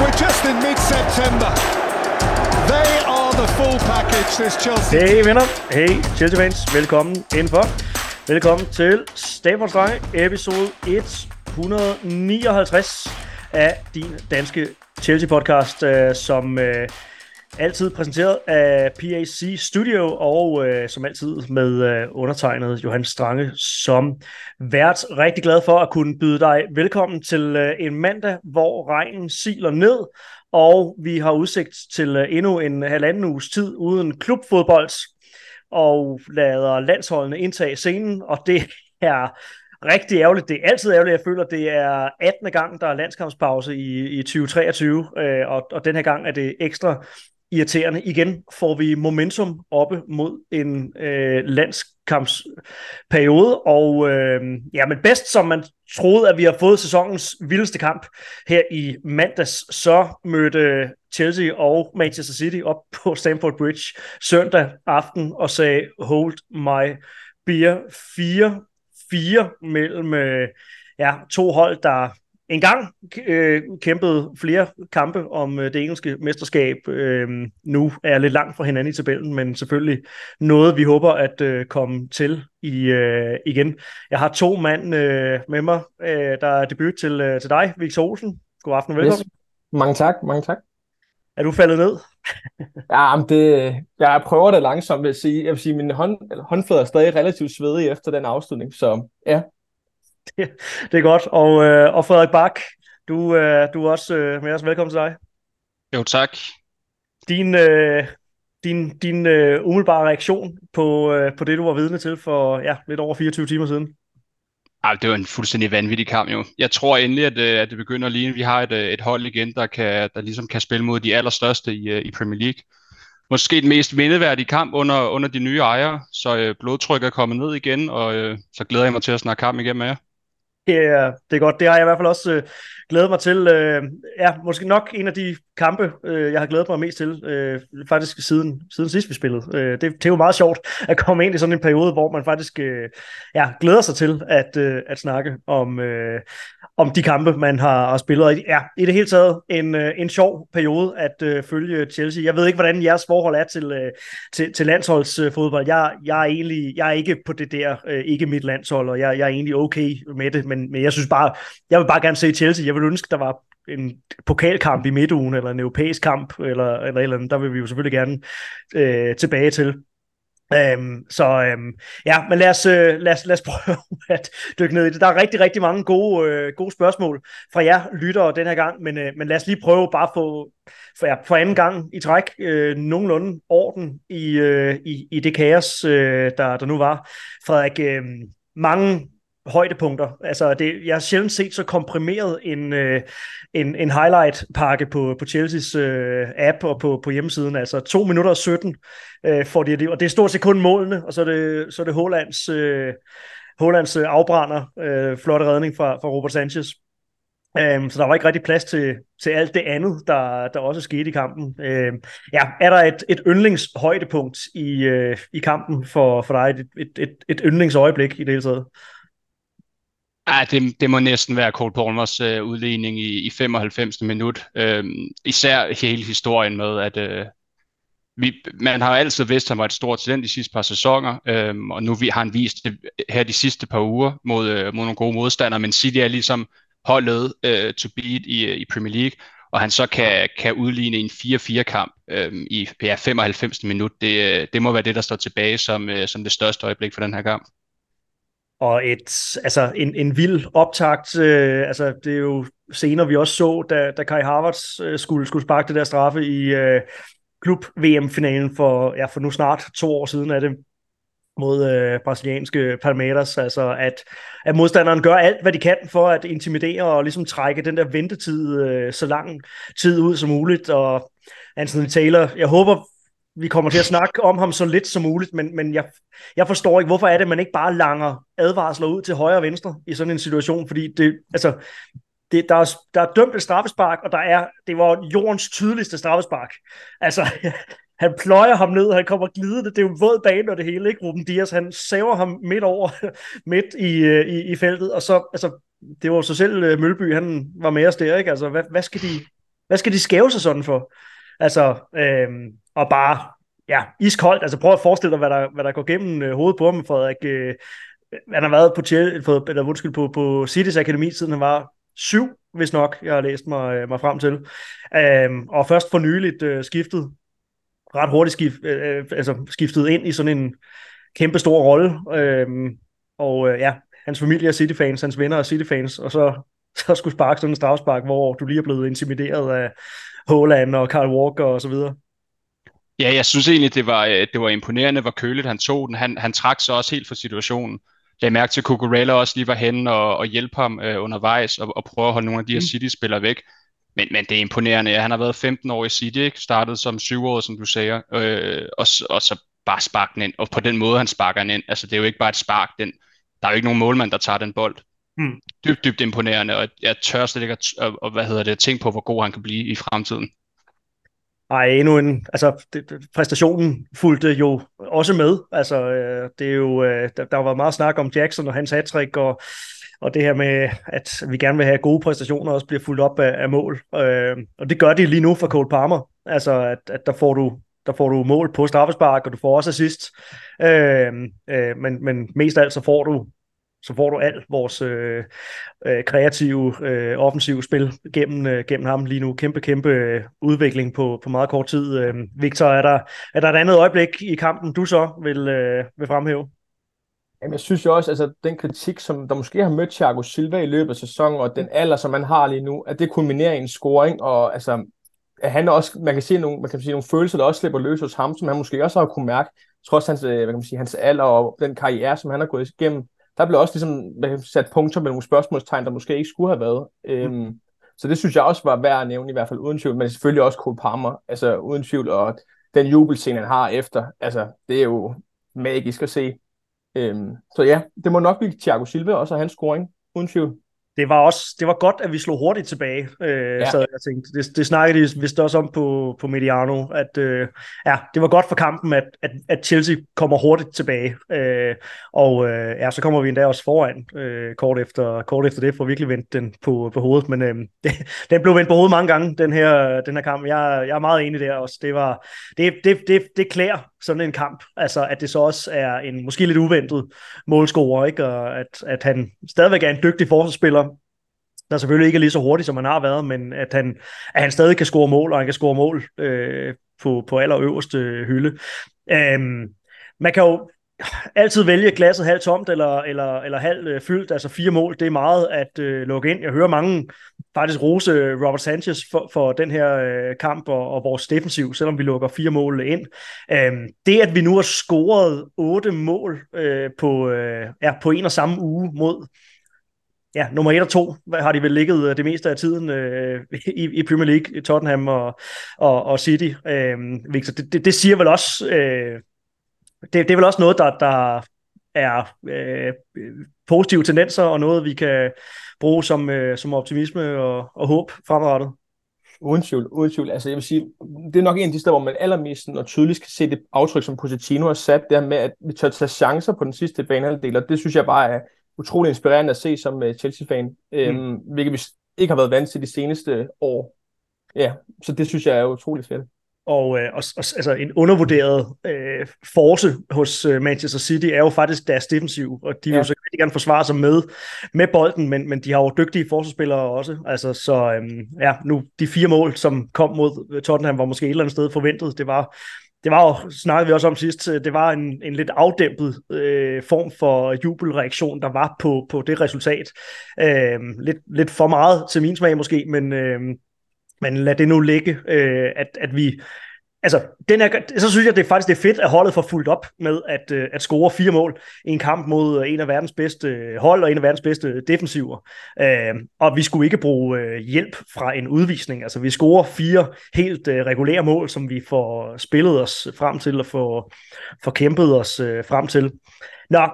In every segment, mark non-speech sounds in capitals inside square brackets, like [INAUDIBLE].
we're just in mid-September. They are the full package, this Chelsea. Hey venner, hey Chelsea fans, velkommen indenfor. Velkommen til Stamford Drenge, episode 159 af din danske Chelsea podcast, øh, som øh, altid præsenteret af PAC Studio, og øh, som altid med øh, undertegnet Johan Strange som vært. Rigtig glad for at kunne byde dig velkommen til øh, en mandag, hvor regnen siler ned, og vi har udsigt til øh, endnu en halvanden uges tid uden klubfodbold, og lader landsholdene indtage scenen, og det er rigtig ærgerligt. Det er altid ærgerligt. Jeg føler, det er 18. gang, der er landskampspause i, i 2023, øh, og, og den her gang er det ekstra irriterende. Igen får vi momentum oppe mod en øh, landskampsperiode, og øh, ja, men bedst som man troede, at vi har fået sæsonens vildeste kamp her i mandags, så mødte Chelsea og Manchester City op på Stamford Bridge søndag aften og sagde, hold my beer 4-4 mellem øh, ja, to hold, der engang øh, kæmpede flere kampe om øh, det engelske mesterskab. Øh, nu er lidt langt fra hinanden i tabellen, men selvfølgelig noget, vi håber at øh, komme til i øh, igen. Jeg har to mand øh, med mig, øh, der er debut til, øh, til dig, Victor Olsen. God aften og velkommen. Yes. Mange tak, mange tak. Er du faldet ned? [LAUGHS] ja, men det, jeg prøver det langsomt, vil jeg sige. Jeg vil sige, mine hånd, håndfødder er stadig relativt svedige efter den afslutning, så ja, det, det er godt. Og, øh, og Frederik Bak, du, øh, du er også øh, med os. Velkommen til dig. Jo, tak. Din, øh, din, din øh, umiddelbare reaktion på, øh, på det, du var vidne til for ja, lidt over 24 timer siden? Ej, det var en fuldstændig vanvittig kamp jo. Jeg tror endelig, at, øh, at det begynder at ligne, vi har et, øh, et hold igen, der, kan, der ligesom kan spille mod de allerstørste i, øh, i Premier League. Måske den mest vindeværdige kamp under, under de nye ejere, så øh, blodtrykket er kommet ned igen, og øh, så glæder jeg mig til at snakke kamp igen med jer. Ja, yeah, det er godt. Det har jeg i hvert fald også øh, glædet mig til. Øh, ja, måske nok en af de kampe, øh, jeg har glædet mig mest til, øh, faktisk siden, siden sidst vi spillede. Øh, det, det er jo meget sjovt at komme ind i sådan en periode, hvor man faktisk øh, ja, glæder sig til at, øh, at snakke om, øh, om de kampe, man har, spillet. Og ja, i det hele taget en, øh, en sjov periode at øh, følge Chelsea. Jeg ved ikke, hvordan jeres forhold er til, øh, til, til landsholdsfodbold. Jeg, jeg, er egentlig, jeg er ikke på det der, øh, ikke mit landshold, og jeg, jeg er egentlig okay med det, men, men jeg synes bare, jeg vil bare gerne se Chelsea. Jeg vil ønske, der var en pokalkamp i midtugen, eller en europæisk kamp, eller, eller eller andet, der vil vi jo selvfølgelig gerne øh, tilbage til. Øhm, så øhm, ja, men lad os, øh, lad, os, lad os [LAUGHS] prøve at dykke ned i det. Der er rigtig, rigtig mange gode, øh, gode spørgsmål fra jer lyttere den her gang, men, øh, men lad os lige prøve bare at få for, ja, for anden gang i træk øh, nogenlunde orden i, øh, i, i det kaos, øh, der, der nu var. Frederik, øh, mange højdepunkter. Altså, det, jeg har sjældent set så komprimeret en, øh, en, en highlight-pakke på, på Chelseas øh, app og på, på hjemmesiden. Altså, 2 minutter og 17 øh, får de det, og det er stort set kun målene, og så er det, så er det Hollands, øh, Hollands øh, afbrænder, øh, flotte redning fra, fra Robert Sanchez. Um, så der var ikke rigtig plads til, til alt det andet, der, der også skete i kampen. Um, ja, er der et, et yndlingshøjdepunkt i, uh, i kampen for, for dig? Et, et, et, et yndlingsøjeblik i det hele taget? Ja, det, det må næsten være Cole Palmers øh, udligning i, i 95. minut. Øhm, især hele historien med, at øh, vi, man har altid vidst, at han var et stort talent de sidste par sæsoner, øhm, og nu vi, har han vist det her de sidste par uger mod, øh, mod nogle gode modstandere, men City er ligesom holdet øh, to beat i, øh, i Premier League, og han så kan, kan udligne en 4-4-kamp øhm, i ja, 95. minut, det, øh, det må være det, der står tilbage som, øh, som det største øjeblik for den her kamp og et, altså en, en vild optakt. Øh, altså, det er jo senere, vi også så, da, da Kai Havertz øh, skulle, skulle sparke det der straffe i øh, klub-VM-finalen for, ja, for nu snart to år siden af det, mod øh, brasilianske Palmeiras, altså at, at modstanderen gør alt, hvad de kan for at intimidere og ligesom trække den der ventetid øh, så lang tid ud som muligt, og Anthony Taylor, jeg håber vi kommer til at snakke om ham så lidt som muligt, men, men jeg, jeg forstår ikke, hvorfor er det, man ikke bare langer advarsler ud til højre og venstre i sådan en situation, fordi det, altså, det, der, er, der er dømt et straffespark, og der er, det var jordens tydeligste straffespark. Altså, [LAUGHS] han pløjer ham ned, han kommer glidende, det er jo en våd bane og det hele, ikke? Ruben Dias, han saver ham midt over, [LAUGHS] midt i, øh, i, i feltet, og så, altså, det var så selv øh, Mølby, han var med os der, ikke? Altså, hvad, hvad skal de, hvad skal de skæve sig sådan for? Altså, øh, og bare, ja, iskoldt. Altså prøv at forestille dig, hvad der, hvad der går gennem øh, hovedet på ham, Frederik. Øh, han har været på, på, eller, undskyld, på, på Cities Akademi, siden han var syv, hvis nok, jeg har læst mig, øh, mig frem til. Øh, og først for nyligt øh, skiftet, ret hurtigt skift, øh, øh, altså skiftet ind i sådan en kæmpe stor rolle. Øh, og øh, ja, hans familie er City-fans, hans venner er City-fans, og så, [LAUGHS] så skulle sparke sådan en strafspark, hvor du lige er blevet intimideret af Holland og Carl Walker og så videre. Ja, jeg synes egentlig, det var, øh, det var imponerende, hvor køligt han tog den. Han, han trak sig også helt fra situationen. Jeg mærkte til, at Cucurella også lige var henne og, og hjælpe ham øh, undervejs og, og prøve at holde nogle af de her mm. City-spillere væk. Men, men det er imponerende. Han har været 15 år i City, ikke? startet som 7 år, som du siger, øh, og, og så bare sparke den ind. Og på den måde, han sparker den ind. Altså, det er jo ikke bare et spark. Den, der er jo ikke nogen målmand, der tager den bold. Mm. Dybt, dybt imponerende, og jeg tør slet ikke at, at, at, hvad hedder det, tænke på, hvor god han kan blive i fremtiden. Ej, endnu en, altså det, præstationen fulgte jo også med. Altså, øh, det er jo, øh, der, der var meget snak om Jackson og hans hattrick, og, og det her med, at vi gerne vil have gode præstationer, også bliver fuldt op af, af mål. Øh, og det gør de lige nu for Cole Palmer. Altså, at, at der får du der får du mål på straffespark, og du får også assist. Øh, øh, men, men mest af alt så får du så får du alt vores øh, øh, kreative, øh, offensive spil gennem, øh, gennem ham lige nu. Kæmpe, kæmpe øh, udvikling på, på meget kort tid. Øh, Victor, er der, er der et andet øjeblik i kampen, du så vil, øh, vil fremhæve? Jamen, jeg synes jo også, altså den kritik, som der måske har mødt Thiago Silva i løbet af sæsonen, og den alder, som man har lige nu, at det kulminerer i en scoring, og altså, at han også, man kan se nogle, man kan sige, nogle følelser, der også slipper løs hos ham, som han måske også har kunne mærke, trods hans, øh, hvad kan man sige, hans alder og den karriere, som han har gået igennem der blev også ligesom sat punkter med nogle spørgsmålstegn, der måske ikke skulle have været. Mm. Øhm, så det synes jeg også var værd at nævne, i hvert fald uden tvivl, men selvfølgelig også Cole Palmer, altså uden tvivl, og den jubelscene, han har efter, altså det er jo magisk at se. Øhm, så ja, det må nok blive Thiago Silva også, og hans scoring, uden tvivl det var også det var godt, at vi slog hurtigt tilbage, øh, ja. så jeg tænkte. Det, det snakkede de vist også om på, på Mediano, at øh, ja, det var godt for kampen, at, at, at Chelsea kommer hurtigt tilbage. Øh, og øh, ja, så kommer vi endda også foran øh, kort, efter, kort efter det, for at virkelig vendt den på, på hovedet. Men øh, [LAUGHS] det, den blev vendt på hovedet mange gange, den her, den her kamp. Jeg, jeg er meget enig der også. Det, var, det, det, det, det klæder sådan en kamp. Altså, at det så også er en måske lidt uventet målscorer, ikke? Og at, at han stadigvæk er en dygtig forsvarsspiller, der selvfølgelig ikke er lige så hurtig, som han har været, men at han, at han stadig kan score mål, og han kan score mål øh, på, på allerøverste hylde. Øhm, man kan jo altid vælge glasset halvt tomt eller, eller, eller halvt øh, fyldt. Altså fire mål, det er meget at øh, lukke ind. Jeg hører mange faktisk rose øh, Robert Sanchez for, for den her øh, kamp og, og vores defensiv, selvom vi lukker fire mål ind. Øhm, det, at vi nu har scoret otte mål øh, på, øh, ja, på en og samme uge mod ja, nummer 1 og 2 har de vel ligget øh, det meste af tiden øh, i, i Premier League, Tottenham og, og, og City. Øh, Victor, det, det, det siger vel også, øh, det, det er vel også noget, der, der er øh, positive tendenser, og noget, vi kan bruge som, øh, som optimisme og, og håb fremadrettet. Uden tvivl, uden tvivl. Altså, jeg vil sige, det er nok en af de steder, hvor man allermest og tydeligt kan se det aftryk, som Pochettino har sat, der med, at vi tør tage chancer på den sidste banehalvdel, og det synes jeg bare er utrolig inspirerende at se som uh, Chelsea-fan, øhm, mm. hvilket vi ikke har været vant til de seneste år. Ja, så det synes jeg er utrolig fedt og, øh, og, og altså en undervurderet øh, force hos øh, Manchester City er jo faktisk deres defensiv, og de vil jo så rigtig gerne forsvare sig med, med bolden, men, men de har jo dygtige forsvarsspillere også, altså så øh, ja, nu de fire mål, som kom mod Tottenham, var måske et eller andet sted forventet, det var det var jo, snakkede vi også om sidst, det var en, en lidt afdæmpet øh, form for jubelreaktion, der var på, på det resultat. Øh, lidt, lidt for meget til min smag måske, men, øh, men lad det nu ligge, øh, at, at vi altså, den er, så synes jeg, det er faktisk det er fedt, at holdet får fuldt op med at, øh, at score fire mål i en kamp mod øh, en af verdens bedste øh, hold og en af verdens bedste øh, defensiver. Øh, og vi skulle ikke bruge øh, hjælp fra en udvisning. Altså, vi scorer fire helt øh, regulære mål, som vi får spillet os frem til og får, får kæmpet os øh, frem til. Nå,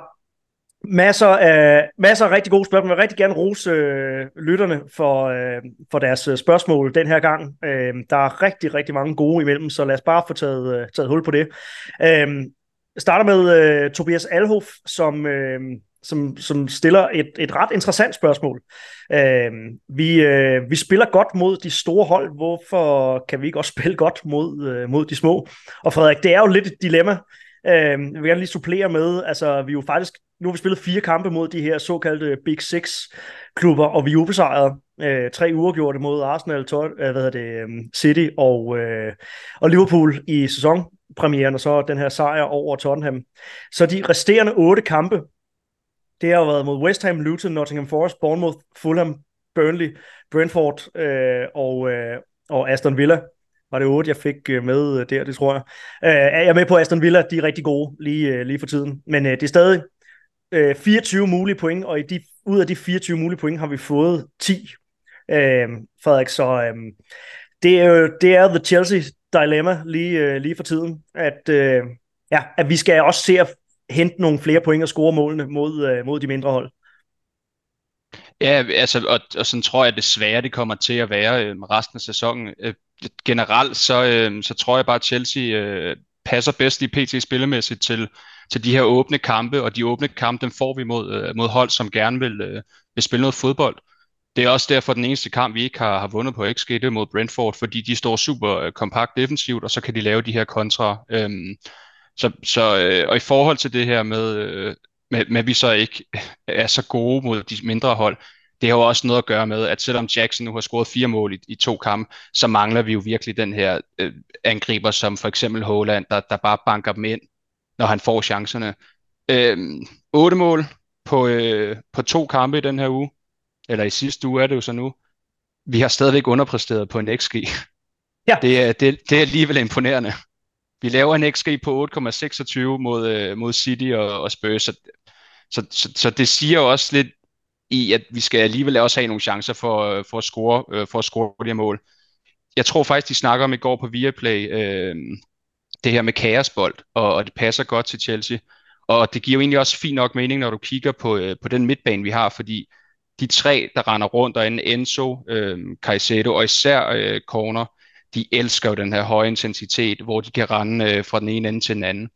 Masser af, masser af rigtig gode spørgsmål. Jeg vil rigtig gerne rose øh, lytterne for, øh, for deres øh, spørgsmål den her gang. Øh, der er rigtig, rigtig mange gode imellem, så lad os bare få taget, øh, taget hul på det. Øh, starter med øh, Tobias Alhof, som, øh, som, som stiller et, et ret interessant spørgsmål. Øh, vi, øh, vi spiller godt mod de store hold, hvorfor kan vi ikke også spille godt mod, øh, mod de små? Og Frederik, det er jo lidt et dilemma. Øh, jeg vil gerne lige supplere med, altså vi jo faktisk, nu har vi spillet fire kampe mod de her såkaldte Big Six klubber, og vi er ubesejret. Øh, tre uger gjorde mod Arsenal, Tot, øh, hvad hedder det, øhm, City og, øh, og Liverpool i sæsonpremieren, og så den her sejr over Tottenham. Så de resterende otte kampe, det har jo været mod West Ham, Luton, Nottingham Forest, Bournemouth, Fulham, Burnley, Brentford øh, og, øh, og Aston Villa. Var det 8, jeg fik øh, med øh, der, det tror jeg. Øh, er jeg med på Aston Villa, de er rigtig gode lige, øh, lige for tiden. Men øh, det er stadig øh, 24 mulige point, og i de, ud af de 24 mulige point har vi fået 10 øh, Frederik. Så øh, det, er jo, det er The Chelsea dilemma lige, øh, lige for tiden, at, øh, ja, at vi skal også se at hente nogle flere point og score målene mod, øh, mod de mindre hold. Ja, altså, og, og sådan tror jeg desværre, det kommer til at være øh, resten af sæsonen. Øh, generelt, så, øh, så tror jeg bare, at Chelsea øh, passer bedst i PT spillemæssigt til, til de her åbne kampe, og de åbne kampe, dem får vi mod, øh, mod hold, som gerne vil, øh, vil spille noget fodbold. Det er også derfor den eneste kamp, vi ikke har, har vundet på XG, det er mod Brentford, fordi de står super øh, kompakt defensivt, og så kan de lave de her kontra. Øhm, så, så, øh, og i forhold til det her med, øh, med, at vi så ikke er så gode mod de mindre hold, det har jo også noget at gøre med, at selvom Jackson nu har scoret fire mål i, i to kampe, så mangler vi jo virkelig den her øh, angriber, som for eksempel Holland, der, der bare banker dem ind, når han får chancerne. Øh, otte mål på, øh, på to kampe i den her uge eller i sidste uge er det jo så nu, vi har stadigvæk underpræsteret på en XG. Ja. Det, er, det, det er alligevel imponerende. Vi laver en XG på 8,26 mod, øh, mod City og, og Spurs, så, så, så, så det siger jo også lidt i, at vi skal alligevel også have nogle chancer for, øh, for, at, score, øh, for at score de her mål. Jeg tror faktisk, de snakker om i går på Viaplay, øh, det her med kaosbold, og, og det passer godt til Chelsea. Og det giver jo egentlig også fint nok mening, når du kigger på, øh, på den midtbane, vi har, fordi de tre, der render rundt derinde, Enzo, øh, Caicedo og især øh, Corner, de elsker jo den her høje intensitet, hvor de kan rende øh, fra den ene ende til den anden.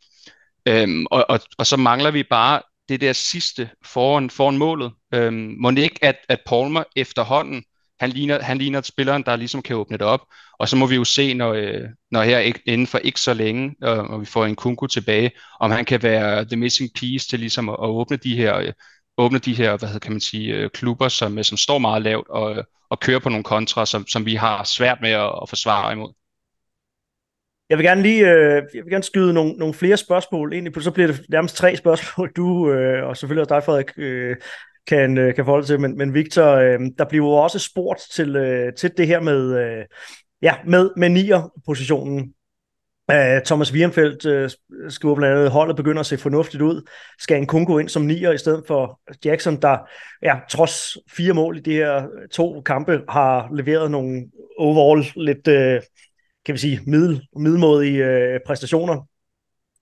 Øhm, og, og, og så mangler vi bare det der sidste foran, foran målet. Øhm, må det ikke, at, at Palmer efterhånden, han ligner, han ligner spilleren, der ligesom kan åbne det op. Og så må vi jo se, når, øh, når her ikke, inden for ikke så længe, øh, når vi får en Kunku tilbage, om han kan være the missing piece til ligesom at, at åbne de her øh, åbne de her, hvad kan man sige, øh, klubber, som, øh, som står meget lavt og, og kører på nogle kontra, som, som vi har svært med at, at forsvare imod. Jeg vil gerne lige øh, jeg vil gerne skyde nogle, nogle flere spørgsmål ind i, så bliver det nærmest tre spørgsmål, du øh, og selvfølgelig også dig, Frederik, øh, kan, øh, kan forholde til. Men, men Victor, øh, der bliver jo også spurgt til, øh, til det her med, øh, ja, med, med nier-positionen. Øh, Thomas Wierenfeldt øh, skriver blandt andet, holdet begynder at se fornuftigt ud. Skal en kun gå ind som nier i stedet for Jackson, der ja, trods fire mål i de her øh, to kampe har leveret nogle overall lidt, øh, kan vi sige, middel, middelmådige øh, præstationer.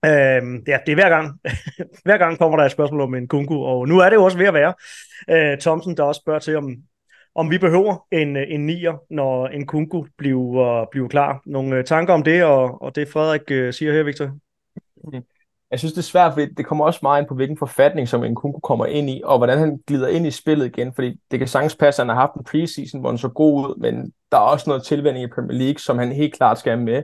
Øh, ja, det er hver gang. [LAUGHS] hver gang kommer der et spørgsmål om en kunku, og nu er det jo også ved at være. Øh, Thomsen, der også spørger til, om om vi behøver en, øh, en nier, når en kunku bliver, bliver klar. Nogle øh, tanker om det, og, og det Frederik øh, siger her, Victor? Hmm. Jeg synes, det er svært, fordi det kommer også meget ind på, hvilken forfatning, som en kunku kommer ind i, og hvordan han glider ind i spillet igen, fordi det kan sagtens passe, at han har haft en preseason, hvor han så god ud, men der er også noget tilvænding i Premier League, som han helt klart skal have med.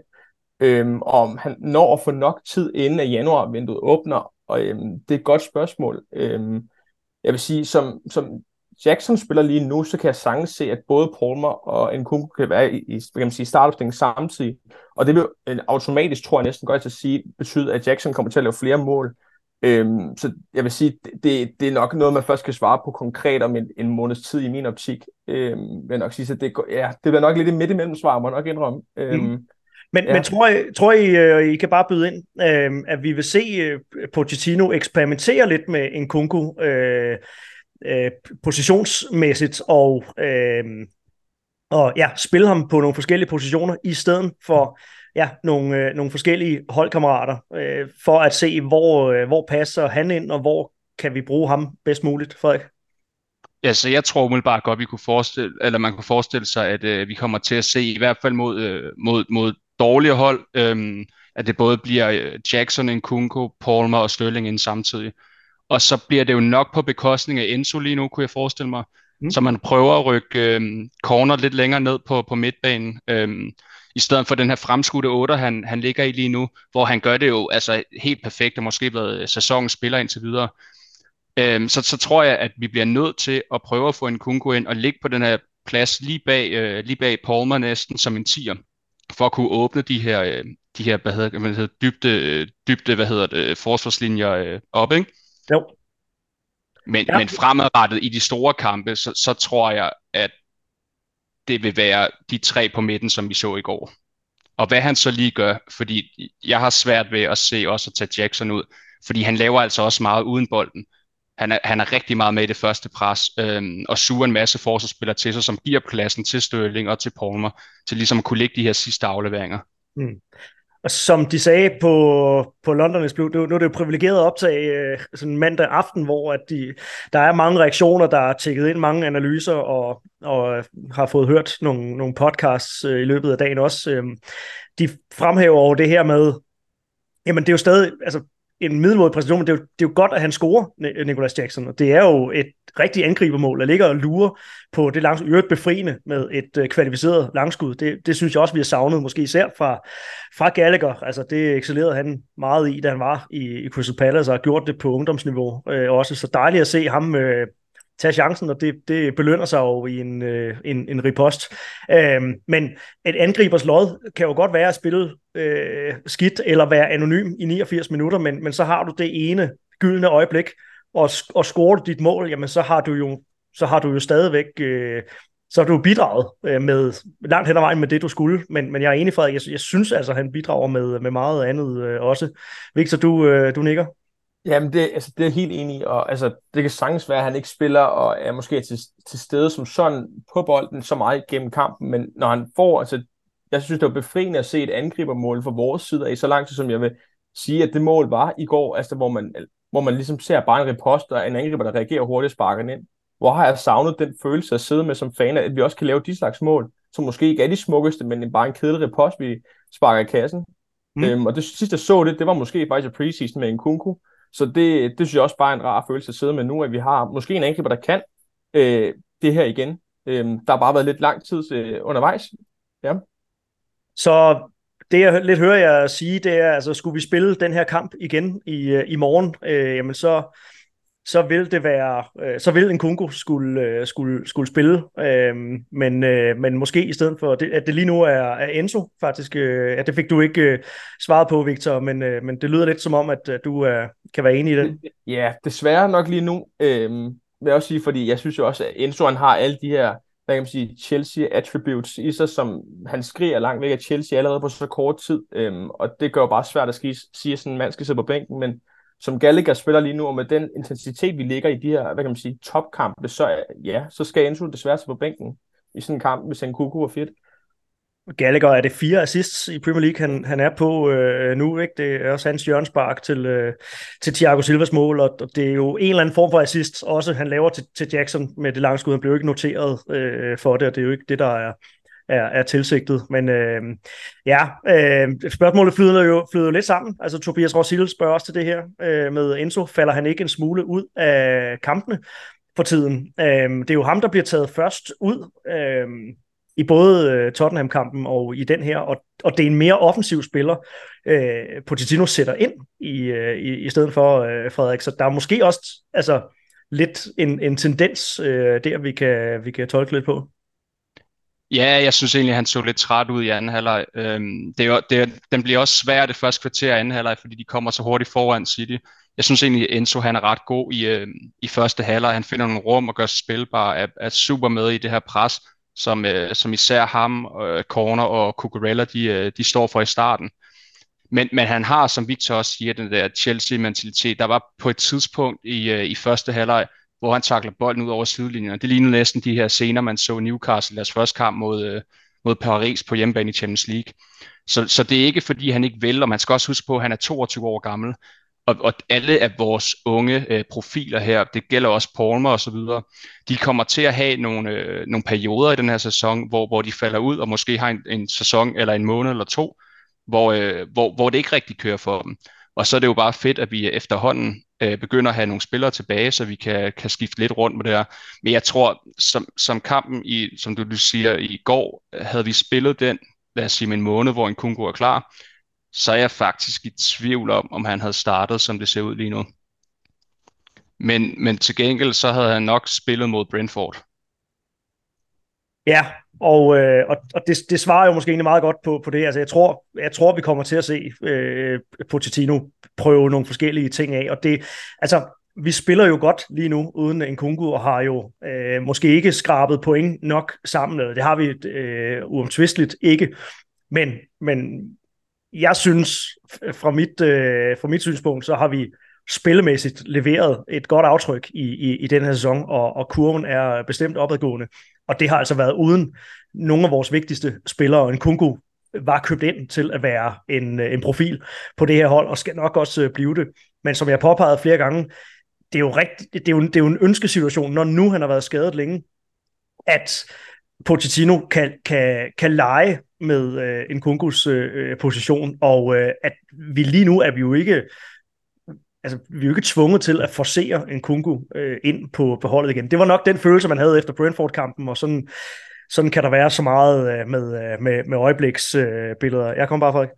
Øhm, om han når at få nok tid inden at januarvinduet åbner, og øhm, det er et godt spørgsmål. Øhm, jeg vil sige, som, som Jackson spiller lige nu, så kan jeg sagtens se, at både Palmer og Nkunku kan være i, i kan man sige, startopstillingen samtidig. Og det vil øh, automatisk, tror jeg næsten godt til at sige, betyde, at Jackson kommer til at lave flere mål. Øhm, så jeg vil sige, det, det er nok noget, man først kan svare på konkret om en, en måneds tid i min optik. Øhm, vil jeg nok sige, så det, ja, det bliver nok lidt midt imellem svar, må jeg nok indrømme. Øhm, mm. Men, ja. men tror I, tror I, uh, I kan bare byde ind, uh, at vi vil se uh, Pochettino eksperimentere lidt med en Kunku, uh, øh, positionsmæssigt og, øh, og ja, spille ham på nogle forskellige positioner i stedet for ja, nogle, øh, nogle forskellige holdkammerater øh, for at se, hvor, øh, hvor passer han ind, og hvor kan vi bruge ham bedst muligt, Frederik? Ja, så jeg tror umiddelbart godt, vi kunne forestille, eller man kunne forestille sig, at øh, vi kommer til at se, i hvert fald mod, øh, mod, mod dårlige hold, øh, at det både bliver øh, Jackson, Nkunku, Palmer og Sterling ind samtidig og så bliver det jo nok på bekostning af Enzo lige nu, kunne jeg forestille mig. Mm. Så man prøver at rykke øh, corner lidt længere ned på, på midtbanen, øh, i stedet for den her fremskudte 8, han, han ligger i lige nu, hvor han gør det jo altså helt perfekt, og måske været sæsonens spiller indtil videre. Øh, så, så tror jeg, at vi bliver nødt til at prøve at få en Kunko ind og ligge på den her plads lige bag, øh, lige bag Palmer næsten som en tier, for at kunne åbne de her, øh, de her hvad hedder, hvad hedder, dybde, dybde hvad hedder det, forsvarslinjer øh, op, ikke? Jo. Men, ja. men fremadrettet i de store kampe, så, så tror jeg, at det vil være de tre på midten, som vi så i går. Og hvad han så lige gør, fordi jeg har svært ved at se også at tage Jackson ud, fordi han laver altså også meget uden bolden. Han er, han er rigtig meget med i det første pres, øhm, og suger en masse forsvarsspillere til sig, som giver pladsen til Størling og til Palmer, til ligesom at kunne lægge de her sidste afleveringer. Mm. Og som de sagde på, på Londoners Blue, nu, nu er det jo privilegeret optag øh, sådan mandag aften, hvor at de, der er mange reaktioner, der er tækket ind, mange analyser, og, og øh, har fået hørt nogle, nogle podcasts øh, i løbet af dagen også. Øh, de fremhæver over det her med, jamen det er jo stadig, altså en middelmådig præstation, men det er, jo, det er jo godt, at han scorer, Nicolas Jackson, og det er jo et rigtigt angribermål, at ligger og lurer på det langs, øvrigt befriende med et øh, kvalificeret langskud. Det, det synes jeg også, vi har savnet, måske især fra, fra Gallagher. Altså, det excellerede han meget i, da han var i, i Crystal Palace, og har gjort det på ungdomsniveau øh, også. Så dejligt at se ham øh, tage chancen, og det, det belønner sig jo i en, øh, en, en ripost. Øhm, men et angribers lod kan jo godt være at spille øh, skidt eller være anonym i 89 minutter, men, men så har du det ene gyldne øjeblik, og, og scorer du dit mål, jamen så har du jo, så har du jo stadigvæk øh, så har du bidraget øh, med langt hen ad vejen med det, du skulle. Men, men jeg er enig, Frederik. Jeg, jeg synes altså, han bidrager med, med meget andet øh, også. Victor, du, øh, du nikker? Jamen, det, altså, det er helt enig i, og altså, det kan sagtens være, at han ikke spiller og er måske til, til stede som sådan på bolden så meget gennem kampen, men når han får, altså, jeg synes, det var befriende at se et angribermål fra vores side af, så lang tid som jeg vil sige, at det mål var i går, altså, hvor man, hvor man ligesom ser bare en repost og en angriber, der reagerer hurtigt og sparker ind. Hvor har jeg savnet den følelse at sidde med som fan, at vi også kan lave de slags mål, som måske ikke er de smukkeste, men bare en kedelig repost, vi sparker i kassen. Mm. Øhm, og det sidste, jeg så det, det var måske faktisk i preseason med en kunku, så det, det synes jeg også bare er en rar følelse at sidde med nu, at vi har måske en angriber, der kan øh, det her igen. Øh, der har bare været lidt lang tid øh, undervejs. Ja. Så det jeg lidt hører jeg sige, det er, altså skulle vi spille den her kamp igen i, øh, i morgen, øh, jamen så, så vil det være, øh, så vil en Kungo skulle, øh, skulle, skulle spille, øh, men, øh, men måske i stedet for, det, at det lige nu er, er Enzo faktisk, øh, at det fik du ikke øh, svaret på, Victor, men, øh, men det lyder lidt som om, at, at du øh, kan være enig i det. [LAUGHS] Ja, desværre nok lige nu, øh, vil jeg også sige, fordi jeg synes jo også, at Enzo han har alle de her, hvad kan man sige, Chelsea attributes i sig, som han skriger langt væk af Chelsea allerede på så kort tid, øh, og det gør jo bare svært at sige, sige sådan en mand skal sidde på bænken, men som Gallagher spiller lige nu, og med den intensitet, vi ligger i de her, hvad kan man sige, topkampe, så ja, så skal Enzo desværre på bænken i sådan en kamp, hvis han kunne er fedt. Gallagher er det fire assists i Premier League, han, han er på øh, nu. Ikke? Det er også hans hjørnspark til, øh, til Thiago Silvas mål, og, og det er jo en eller anden form for assist, også han laver til, til Jackson med det lange skud. Han blev jo ikke noteret øh, for det, og det er jo ikke det, der er, er, er tilsigtet. Men øh, ja, øh, spørgsmålet flyder jo, flyder jo lidt sammen. Altså Tobias Rosil spørger også til det her øh, med Enzo. Falder han ikke en smule ud af kampene for tiden? Øh, det er jo ham, der bliver taget først ud øh, i både øh, Tottenham-kampen og i den her, og, og det er en mere offensiv spiller, øh, Pochettino sætter ind i, øh, i, i stedet for øh, Frederik. Så der er måske også altså, lidt en, en tendens øh, der, vi kan, vi kan tolke lidt på. Ja, jeg synes egentlig, at han så lidt træt ud i anden halvleg. Øhm, det er jo, det er, den bliver også svær det første kvarter i anden halvleg, fordi de kommer så hurtigt foran City. Jeg synes egentlig, at Enzo han er ret god i, øh, i første halvleg. Han finder nogle rum og gør sig spilbar, er, er super med i det her pres, som, øh, som især ham, øh, Corner og Cucurella, de, øh, de står for i starten. Men, men han har, som Victor også siger, den der Chelsea-mentalitet. Der var på et tidspunkt i, øh, i første halvleg, hvor han takler bolden ud over sidelinjen. Det ligner næsten de her scener, man så Newcastle deres første kamp mod, øh, mod Paris på hjemmebane i Champions League. Så, så det er ikke, fordi han ikke vil, og man skal også huske på, at han er 22 år gammel. Og, og alle af vores unge øh, profiler her, det gælder også Palmer og så videre, de kommer til at have nogle, øh, nogle perioder i den her sæson, hvor, hvor de falder ud, og måske har en, en sæson eller en måned eller to, hvor, øh, hvor, hvor det ikke rigtig kører for dem. Og så er det jo bare fedt, at vi efterhånden øh, begynder at have nogle spillere tilbage, så vi kan, kan skifte lidt rundt med det her. Men jeg tror, som, som kampen, i, som du siger, i går, havde vi spillet den, lad os sige, en måned, hvor en Kungo er klar, så er jeg faktisk i tvivl om, om han havde startet, som det ser ud lige nu. Men, men til gengæld, så havde han nok spillet mod Brentford. Ja, og, øh, og, og det, det svarer jo måske egentlig meget godt på, på det. Altså, jeg tror, jeg tror, vi kommer til at se øh, Pochettino prøve nogle forskellige ting af, og det, altså, vi spiller jo godt lige nu uden en Kungu, og har jo øh, måske ikke skrabet point nok sammen. Det har vi øh, uomtvisteligt ikke. Men, men jeg synes, fra mit, øh, fra mit synspunkt, så har vi spillemæssigt leveret et godt aftryk i, i, i den her sæson, og, og kurven er bestemt opadgående. Og det har altså været uden nogle af vores vigtigste spillere. En Kungu var købt ind til at være en, øh, en profil på det her hold, og skal nok også øh, blive det. Men som jeg påpegede flere gange, det er jo, rigt, det er jo, det er jo en ønskesituation, når nu han har været skadet længe, at Pochettino kan, kan, kan lege med øh, en Kungus øh, øh, position, og øh, at vi lige nu er vi jo ikke altså, vi er jo ikke tvunget til at forcere en Kungu øh, ind på, på holdet igen. Det var nok den følelse, man havde efter Brentford-kampen, og sådan, sådan kan der være så meget øh, med, øh, med, med øjebliksbilleder. Øh, jeg kommer bare fra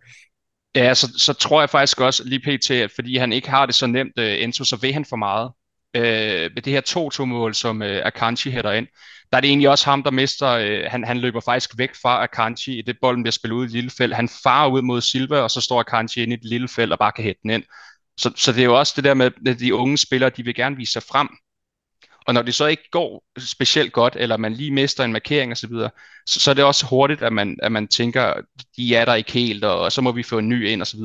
Ja, så, så tror jeg faktisk også lige pt, at fordi han ikke har det så nemt, øh, Enzo, så vil han for meget. Øh, med det her 2-2-mål, som øh, Akanji hætter ind, der er det egentlig også ham, der mister, øh, han, han løber faktisk væk fra Akanji i det bolden bliver spillet ud i et lille felt. Han farer ud mod Silva, og så står Akanji ind i et lille felt og bare kan hætte den ind. Så, så det er jo også det der med, at de unge spillere, de vil gerne vise sig frem. Og når det så ikke går specielt godt, eller man lige mister en markering osv., så, så, så er det også hurtigt, at man, at man tænker, de er der ikke helt, og, og så må vi få en ny ind osv.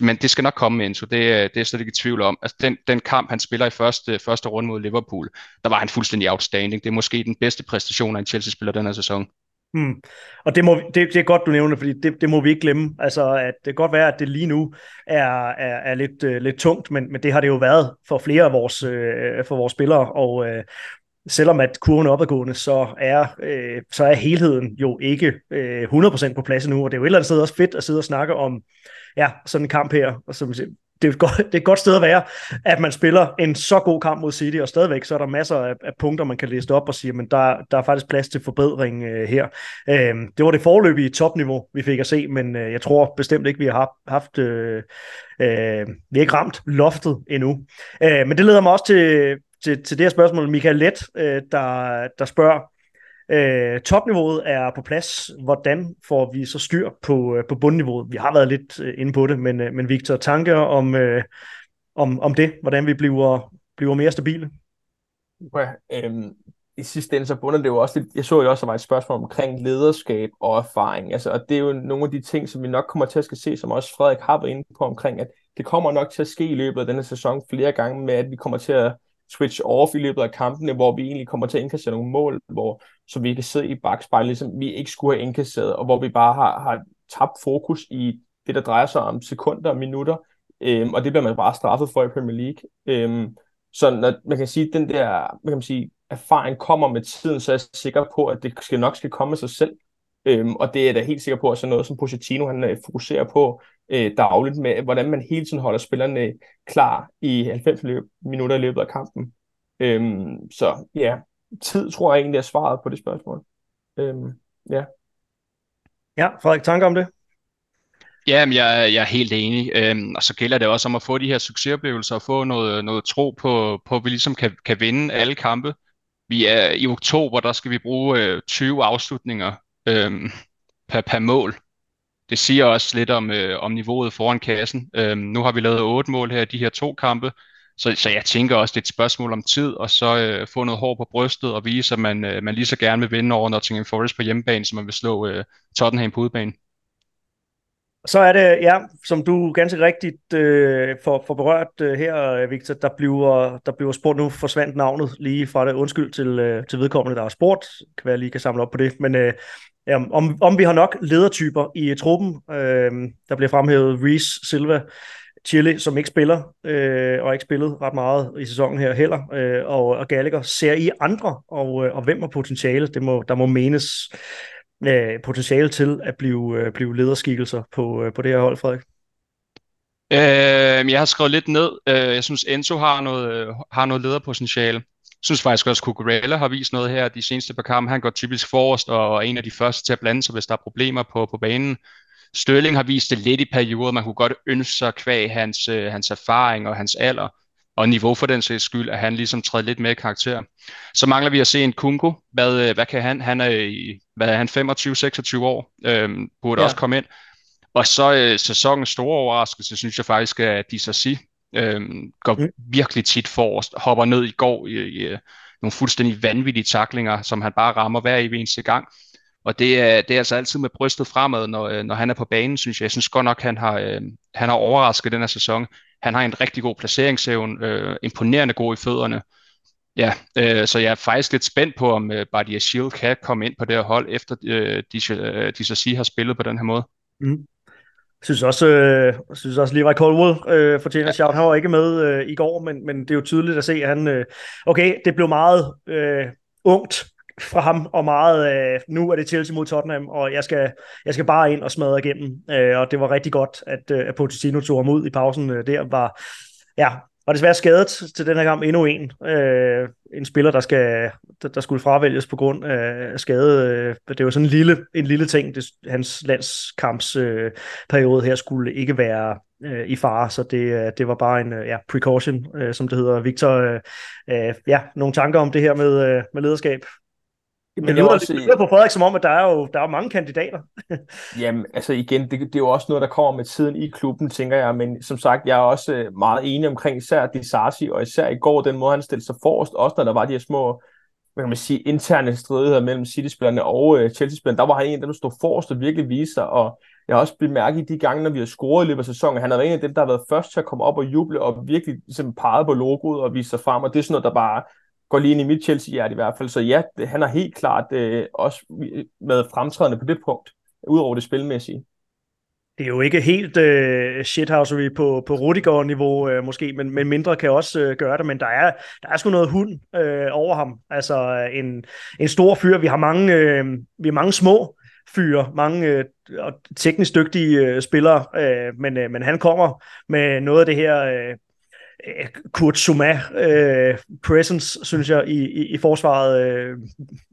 Men det skal nok komme ind, så det, det er jeg slet ikke i tvivl om. Altså den, den kamp, han spiller i første, første runde mod Liverpool, der var han fuldstændig outstanding. Det er måske den bedste præstation af en Chelsea-spiller den her sæson. Hmm. Og det, må, det, det er godt, du nævner, fordi det, det må vi ikke glemme. Altså, at det kan godt være, at det lige nu er, er, er lidt, øh, lidt tungt, men, men det har det jo været for flere af vores, øh, for vores spillere, og øh, selvom at kurven er opadgående, så er, øh, så er helheden jo ikke øh, 100% på plads nu, og det er jo et eller andet sted også fedt at sidde og snakke om ja, sådan en kamp her, og som det er, et godt, det er et godt sted at være, at man spiller en så god kamp mod City, og stadigvæk så er der masser af, af punkter, man kan læse op og sige, men der, der er faktisk plads til forbedring øh, her. Øh, det var det forløbige topniveau, vi fik at se, men øh, jeg tror bestemt ikke, vi har haft, haft øh, øh, vi har ikke ramt loftet endnu. Øh, men det leder mig også til, til, til det her spørgsmål, Michael Let, øh, der, der spørger, Øh, topniveauet er på plads. Hvordan får vi så styr på, øh, på bundniveauet? Vi har været lidt øh, inde på det, men, øh, men Victor, tanker om, øh, om, om det? Hvordan vi bliver, bliver mere stabile? Ja, øhm, I sidste ende så bunder det jo også lidt, jeg så jo også, der var et spørgsmål omkring lederskab og erfaring, altså, og det er jo nogle af de ting, som vi nok kommer til at skal se, som også Frederik har været inde på omkring, at det kommer nok til at ske i løbet af denne sæson flere gange med, at vi kommer til at switch off i løbet af kampene, hvor vi egentlig kommer til at indkassere nogle mål, hvor, så vi kan sidde i bagspejlet, ligesom vi ikke skulle have indkasseret, og hvor vi bare har, har tabt fokus i det, der drejer sig om sekunder og minutter, øhm, og det bliver man bare straffet for i Premier League. Øhm, så når, man kan sige, at den der man kan sige, erfaring kommer med tiden, så er jeg sikker på, at det skal nok skal komme af sig selv. Øhm, og det er da helt sikker på, at sådan noget som Pochettino han øh, fokuserer på øh, dagligt, med hvordan man hele tiden holder spillerne klar i 90 løb, minutter i løbet af kampen. Øhm, så ja, tid tror jeg egentlig er svaret på det spørgsmål. Øhm, ja. Ja, Frederik, tanker om det? Ja, men jeg, jeg er helt enig. Øhm, og så gælder det også om at få de her succesoplevelser og få noget, noget tro på, på, at vi ligesom kan, kan vinde alle kampe. Vi er i oktober, der skal vi bruge øh, 20 afslutninger øh, per, per mål. Det siger også lidt om, øh, om niveauet foran kassen. Øh, nu har vi lavet otte mål her i de her to kampe, så, så jeg tænker også, det er et spørgsmål om tid, og så øh, få noget hår på brystet og vise, at man, øh, man lige så gerne vil vinde over Nottingham Forest på hjemmebane, som man vil slå øh, Tottenham på udebane. Så er det, ja, som du ganske rigtigt øh, får, får berørt øh, her, Victor, der bliver, der bliver spurgt, nu forsvandt navnet lige fra det, undskyld til, øh, til vedkommende, der har spurgt, kan være lige kan samle op på det, men øh, ja, om, om vi har nok ledertyper i truppen, øh, der bliver fremhævet Reese, Silva, Chile, som ikke spiller, øh, og ikke spillet ret meget i sæsonen her heller, øh, og, og Gallagher, ser I andre, og, øh, og hvem har potentiale? Det må, der må menes øh, potentiale til at blive, øh, blive lederskikkelser på, øh, på det her hold, Frederik? Øh, jeg har skrevet lidt ned. Øh, jeg synes, Enzo har noget, øh, har noget lederpotentiale. Synes faktisk også, at Cucurella har vist noget her de seneste par kampe. Han går typisk forrest og er en af de første til at blande sig, hvis der er problemer på, på banen. Størling har vist det lidt i perioder. Man kunne godt ønske sig kvæg hans, øh, hans erfaring og hans alder og niveau for den sags skyld, at han ligesom træder lidt mere karakter. Så mangler vi at se en Kunko. Hvad, øh, hvad kan han? Han er, i, hvad er han 25-26 år. Øhm, burde ja. også komme ind. Og så øh, sæsonens store overraskelse, synes jeg faktisk, at Disasi øhm, går mm. virkelig tit forrest, hopper ned i går i, i, i nogle fuldstændig vanvittige taklinger, som han bare rammer hver eneste gang. Og det er, det er altså altid med brystet fremad, når, øh, når han er på banen, synes jeg. Jeg synes godt nok, han har, øh, han har overrasket den her sæson. Han har en rigtig god placeringsevne, øh, imponerende god i fødderne. Ja, øh, så jeg er faktisk lidt spændt på, om øh, Bardia Shield kan komme ind på det her hold, efter øh, de, øh, de så sige har spillet på den her måde. Mm. Jeg synes også, øh, synes også Levi Colwell øh, fortjener ja. shout. Han var ikke med øh, i går, men, men det er jo tydeligt at se, at han... Øh, okay, det blev meget øh, ungt fra ham, og meget, øh, nu er det Chelsea mod Tottenham, og jeg skal, jeg skal bare ind og smadre igennem. Øh, og det var rigtig godt, at, øh, at Pochettino tog ham ud i pausen øh, der. Var, ja, var desværre skadet til den her kamp endnu en. Øh, en spiller, der, skal, der, der skulle fravælges på grund af skade. Øh, det var sådan en lille, en lille ting. Det, hans landskampsperiode øh, her skulle ikke være øh, i fare, så det, øh, det var bare en øh, ja, precaution, øh, som det hedder. Victor, øh, øh, ja, nogle tanker om det her med, øh, med lederskab? Men det lyder, også, det lyder på Frederik som om, at der er jo der er mange kandidater. [LAUGHS] jamen, altså igen, det, det er jo også noget, der kommer med tiden i klubben, tænker jeg. Men som sagt, jeg er også øh, meget enig omkring især Disasi, og især i går, den måde, han stillede sig forrest, også når der var de her små hvad kan man sige, interne stridigheder mellem City-spillerne og uh, Chelsea-spillerne. Der var han en af dem, der stod forrest og virkelig viste sig, og jeg har også bemærket de gange, når vi har scoret i løbet af sæsonen, han er en af dem, der har været først til at komme op og juble og virkelig ligesom, peget på logoet og vise sig frem, og det er sådan noget, der bare går lige ind i mit Chelsea-hjerte i hvert fald. Så ja, han har helt klart øh, også øh, med fremtrædende på det punkt, udover det spilmæssige. Det er jo ikke helt øh, shithousery på, på Rudiger-niveau øh, måske, men, men mindre kan også øh, gøre det, men der er, der er sgu noget hund øh, over ham. Altså øh, en, en stor fyr. Vi har mange, øh, vi har mange små fyre, mange øh, teknisk dygtige øh, spillere, øh, men, øh, men han kommer med noget af det her Øh, Øh, Kurt Zuma øh, presence, synes jeg, i, i, i forsvaret. Øh,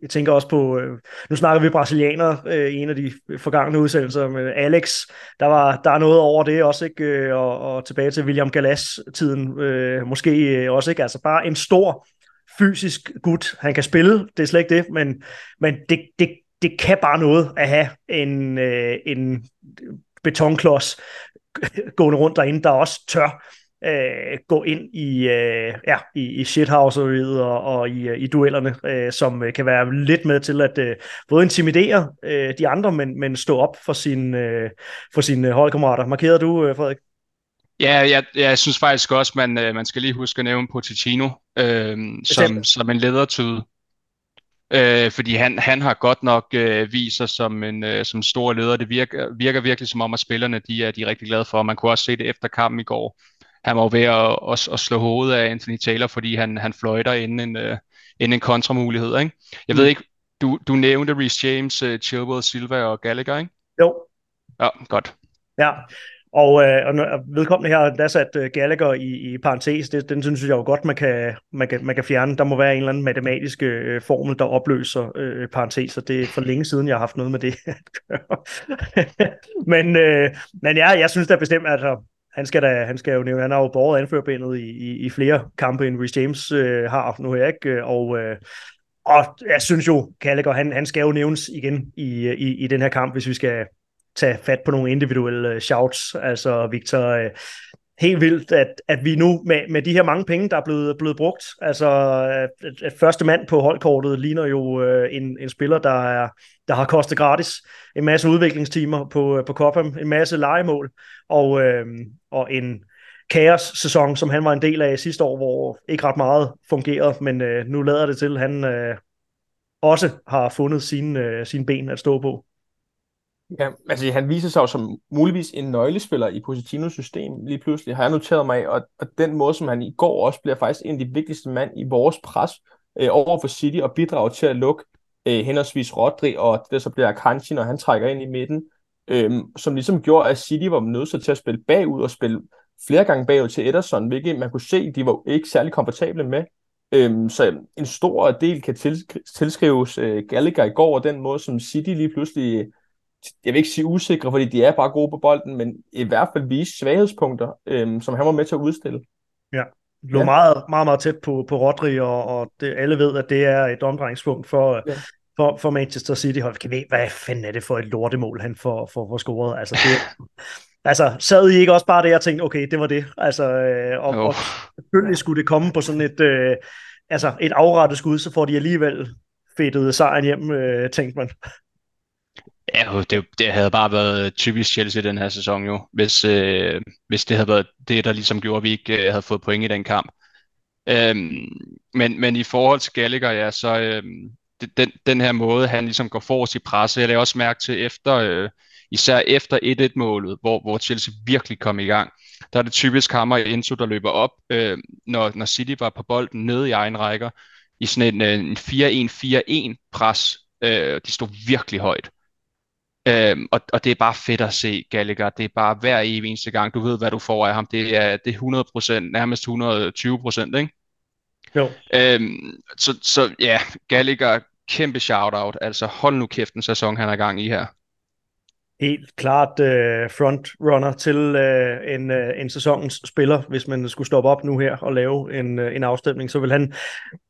jeg tænker også på, øh, nu snakker vi brasilianer øh, i en af de forgangne udsendelser med Alex. Der var der er noget over det også, ikke? Øh, og, og tilbage til William Galas-tiden øh, måske øh, også, ikke? Altså bare en stor fysisk gut. Han kan spille, det er slet ikke det, men, men det, det, det kan bare noget at have en, øh, en betonklods gående rundt derinde, der også tør øh, gå ind i, øh, ja, i, i shithouseriet og, og i, i duellerne, øh, som kan være lidt med til at øh, både intimidere øh, de andre, men, men stå op for, sin, øh, for sine holdkammerater. Markerer du, øh, Frederik? Ja, jeg, jeg synes faktisk også, man, øh, man skal lige huske at nævne Pochettino øh, som, som en ledertyde. Øh, fordi han, han har godt nok øh, vist sig som en øh, som stor leder. Det virker, virker virkelig som om, at spillerne de er, de er rigtig glade for. Man kunne også se det efter kampen i går han var ved at, at, at slå hovedet af Anthony Taylor, fordi han, han fløjter inden en, uh, inden en kontramulighed. Ikke? Jeg mm. ved ikke, du, du nævnte Reece James, uh, Chilwell, Silva og Gallagher, ikke? Jo. Ja, godt. Ja, og, øh, og vedkommende her, der sat uh, Gallagher i, i parentes, det, den synes jeg jo godt, man kan, man, kan, man kan fjerne. Der må være en eller anden matematisk øh, formel, der opløser øh, parenteser. Det er for længe siden, jeg har haft noget med det at gøre. [LAUGHS] men, øh, men ja, jeg synes da bestemt, at altså, han skal, da, han skal jo nævne, han har jo båret anførbenet i, i, i flere kampe, end Rhys James øh, har nu her, ikke? Og, øh, og jeg synes jo, Gallagher, han, han skal jo nævnes igen i, i, i den her kamp, hvis vi skal tage fat på nogle individuelle øh, shouts. Altså Victor, øh, helt vildt, at, at vi nu med, med de her mange penge, der er blevet, blevet brugt, altså at, at første mand på holdkortet ligner jo øh, en, en spiller, der, er, der har kostet gratis en masse udviklingstimer på, øh, på Copham, en masse legemål og, øh, og en kaos-sæson, som han var en del af sidste år, hvor ikke ret meget fungerede, men øh, nu lader det til, at han øh, også har fundet sine, øh, sine ben at stå på. Ja, altså han viser sig jo som muligvis en nøglespiller i Positinos system lige pludselig, har jeg noteret mig, og, og den måde, som han i går også bliver faktisk en af de vigtigste mand i vores pres øh, over for City og bidrager til at lukke øh, henholdsvis Rodri, og det så bliver Akanji, når han trækker ind i midten, øh, som ligesom gjorde, at City var nødt til at spille bagud og spille flere gange bagud til Ederson, hvilket man kunne se, de var ikke særlig komfortable med. Øhm, så en stor del kan tilskrives øh, Gallagher i går, og den måde, som City lige pludselig, jeg vil ikke sige usikre, fordi de er bare gode på bolden, men i hvert fald vise svaghedspunkter, øhm, som han var med til at udstille. Ja, lå ja. meget, meget, meget tæt på, på Rodri, og, og det, alle ved, at det er et omdrejningspunkt for, ja. for, for Manchester City. Hold, kan vi, hvad fanden er det for et lortemål, han får, får, får scoret? Altså, det, [LAUGHS] altså, sad I ikke også bare det, og tænkte, okay, det var det? Altså, øh, og, oh. og selvfølgelig skulle det komme på sådan et, øh, altså, et afrettet skud, så får de alligevel fedtet sejren hjem, øh, tænkte man. Ja, det, det havde bare været typisk Chelsea den her sæson jo, hvis, øh, hvis det havde været det, der ligesom gjorde, at vi ikke øh, havde fået point i den kamp. Øhm, men, men i forhold til Gallagher, ja, så øh, den, den her måde, han ligesom går forrest i presse, jeg lagde også mærke til efter, øh, især efter 1-1-målet, hvor, hvor Chelsea virkelig kom i gang, der er det typisk ham og Enzo, der løber op, øh, når, når City var på bolden nede i egen rækker, i sådan en, øh, en 4-1-4-1 pres. Øh, de stod virkelig højt. Øhm, og, og det er bare fedt at se Gallagher. Det er bare hver evig eneste gang, du ved, hvad du får af ham. Det er, det er 100%, nærmest 120%, ikke? Jo. Øhm, så, så ja, Gallagher, kæmpe shout-out. Altså hold nu kæft en sæson, han er gang i her helt klart uh, frontrunner til uh, en, uh, en sæsonens spiller, hvis man skulle stoppe op nu her og lave en, uh, en afstemning, så vil han,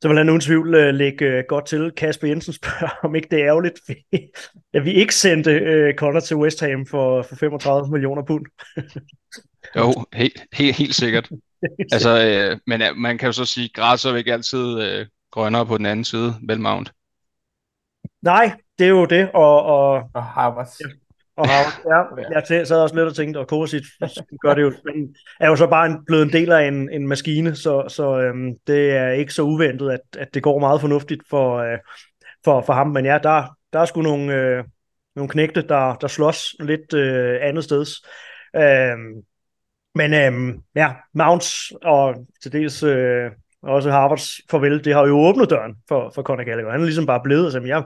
så vil han uden tvivl uh, lægge uh, godt til. Kasper Jensen [LAUGHS] spørger, om ikke det er ærgerligt, [LAUGHS] at vi ikke sendte uh, Connor til West Ham for, for 35 millioner pund. [LAUGHS] jo, helt, helt, helt sikkert. altså, øh, men uh, man kan jo så sige, at græsser er ikke altid øh, grønnere på den anden side, Belmount. Nej, det er jo det, og, og, og Harvards. Ja, og Howard, [LAUGHS] ja, jeg sad også lidt og tænkte, og Kovacic gør det jo, men er jo så bare en, blevet en del af en, en maskine, så, så øhm, det er ikke så uventet, at, at det går meget fornuftigt for, øh, for, for ham. Men ja, der, der er sgu nogle, øh, nogle knægte, der, der slås lidt øh, andet sted. Øhm, men øhm, ja, Mounts og til dels øh, også Harvards farvel, det har jo åbnet døren for, for Conor Gallagher. Han er ligesom bare blevet og sagt, jeg,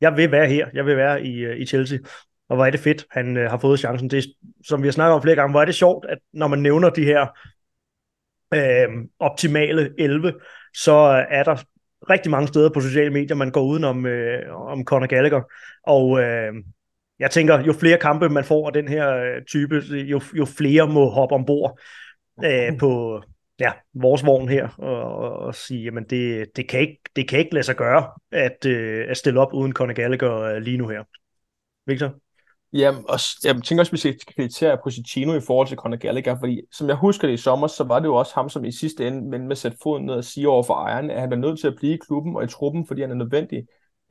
jeg vil være her, jeg vil være i, øh, i Chelsea. Og hvor er det fedt, han øh, har fået chancen. Det, som vi har snakket om flere gange, hvor er det sjovt, at når man nævner de her øh, optimale 11, så er der rigtig mange steder på sociale medier, man går udenom øh, om Conor Gallagher. Og øh, jeg tænker, jo flere kampe man får af den her øh, type, jo, jo flere må hoppe ombord øh, på ja, vores vogn her og, og, og sige, jamen det, det, kan ikke, det kan ikke lade sig gøre at, øh, at stille op uden Conor Gallagher øh, lige nu her. Victor? Ja, og jeg tænker også, at vi skal kreditere Positino i forhold til Conor Gallagher, fordi som jeg husker det i sommer, så var det jo også ham, som i sidste ende men med at sætte foden ned og sige over for ejeren, at han er nødt til at blive i klubben og i truppen, fordi han er nødvendig.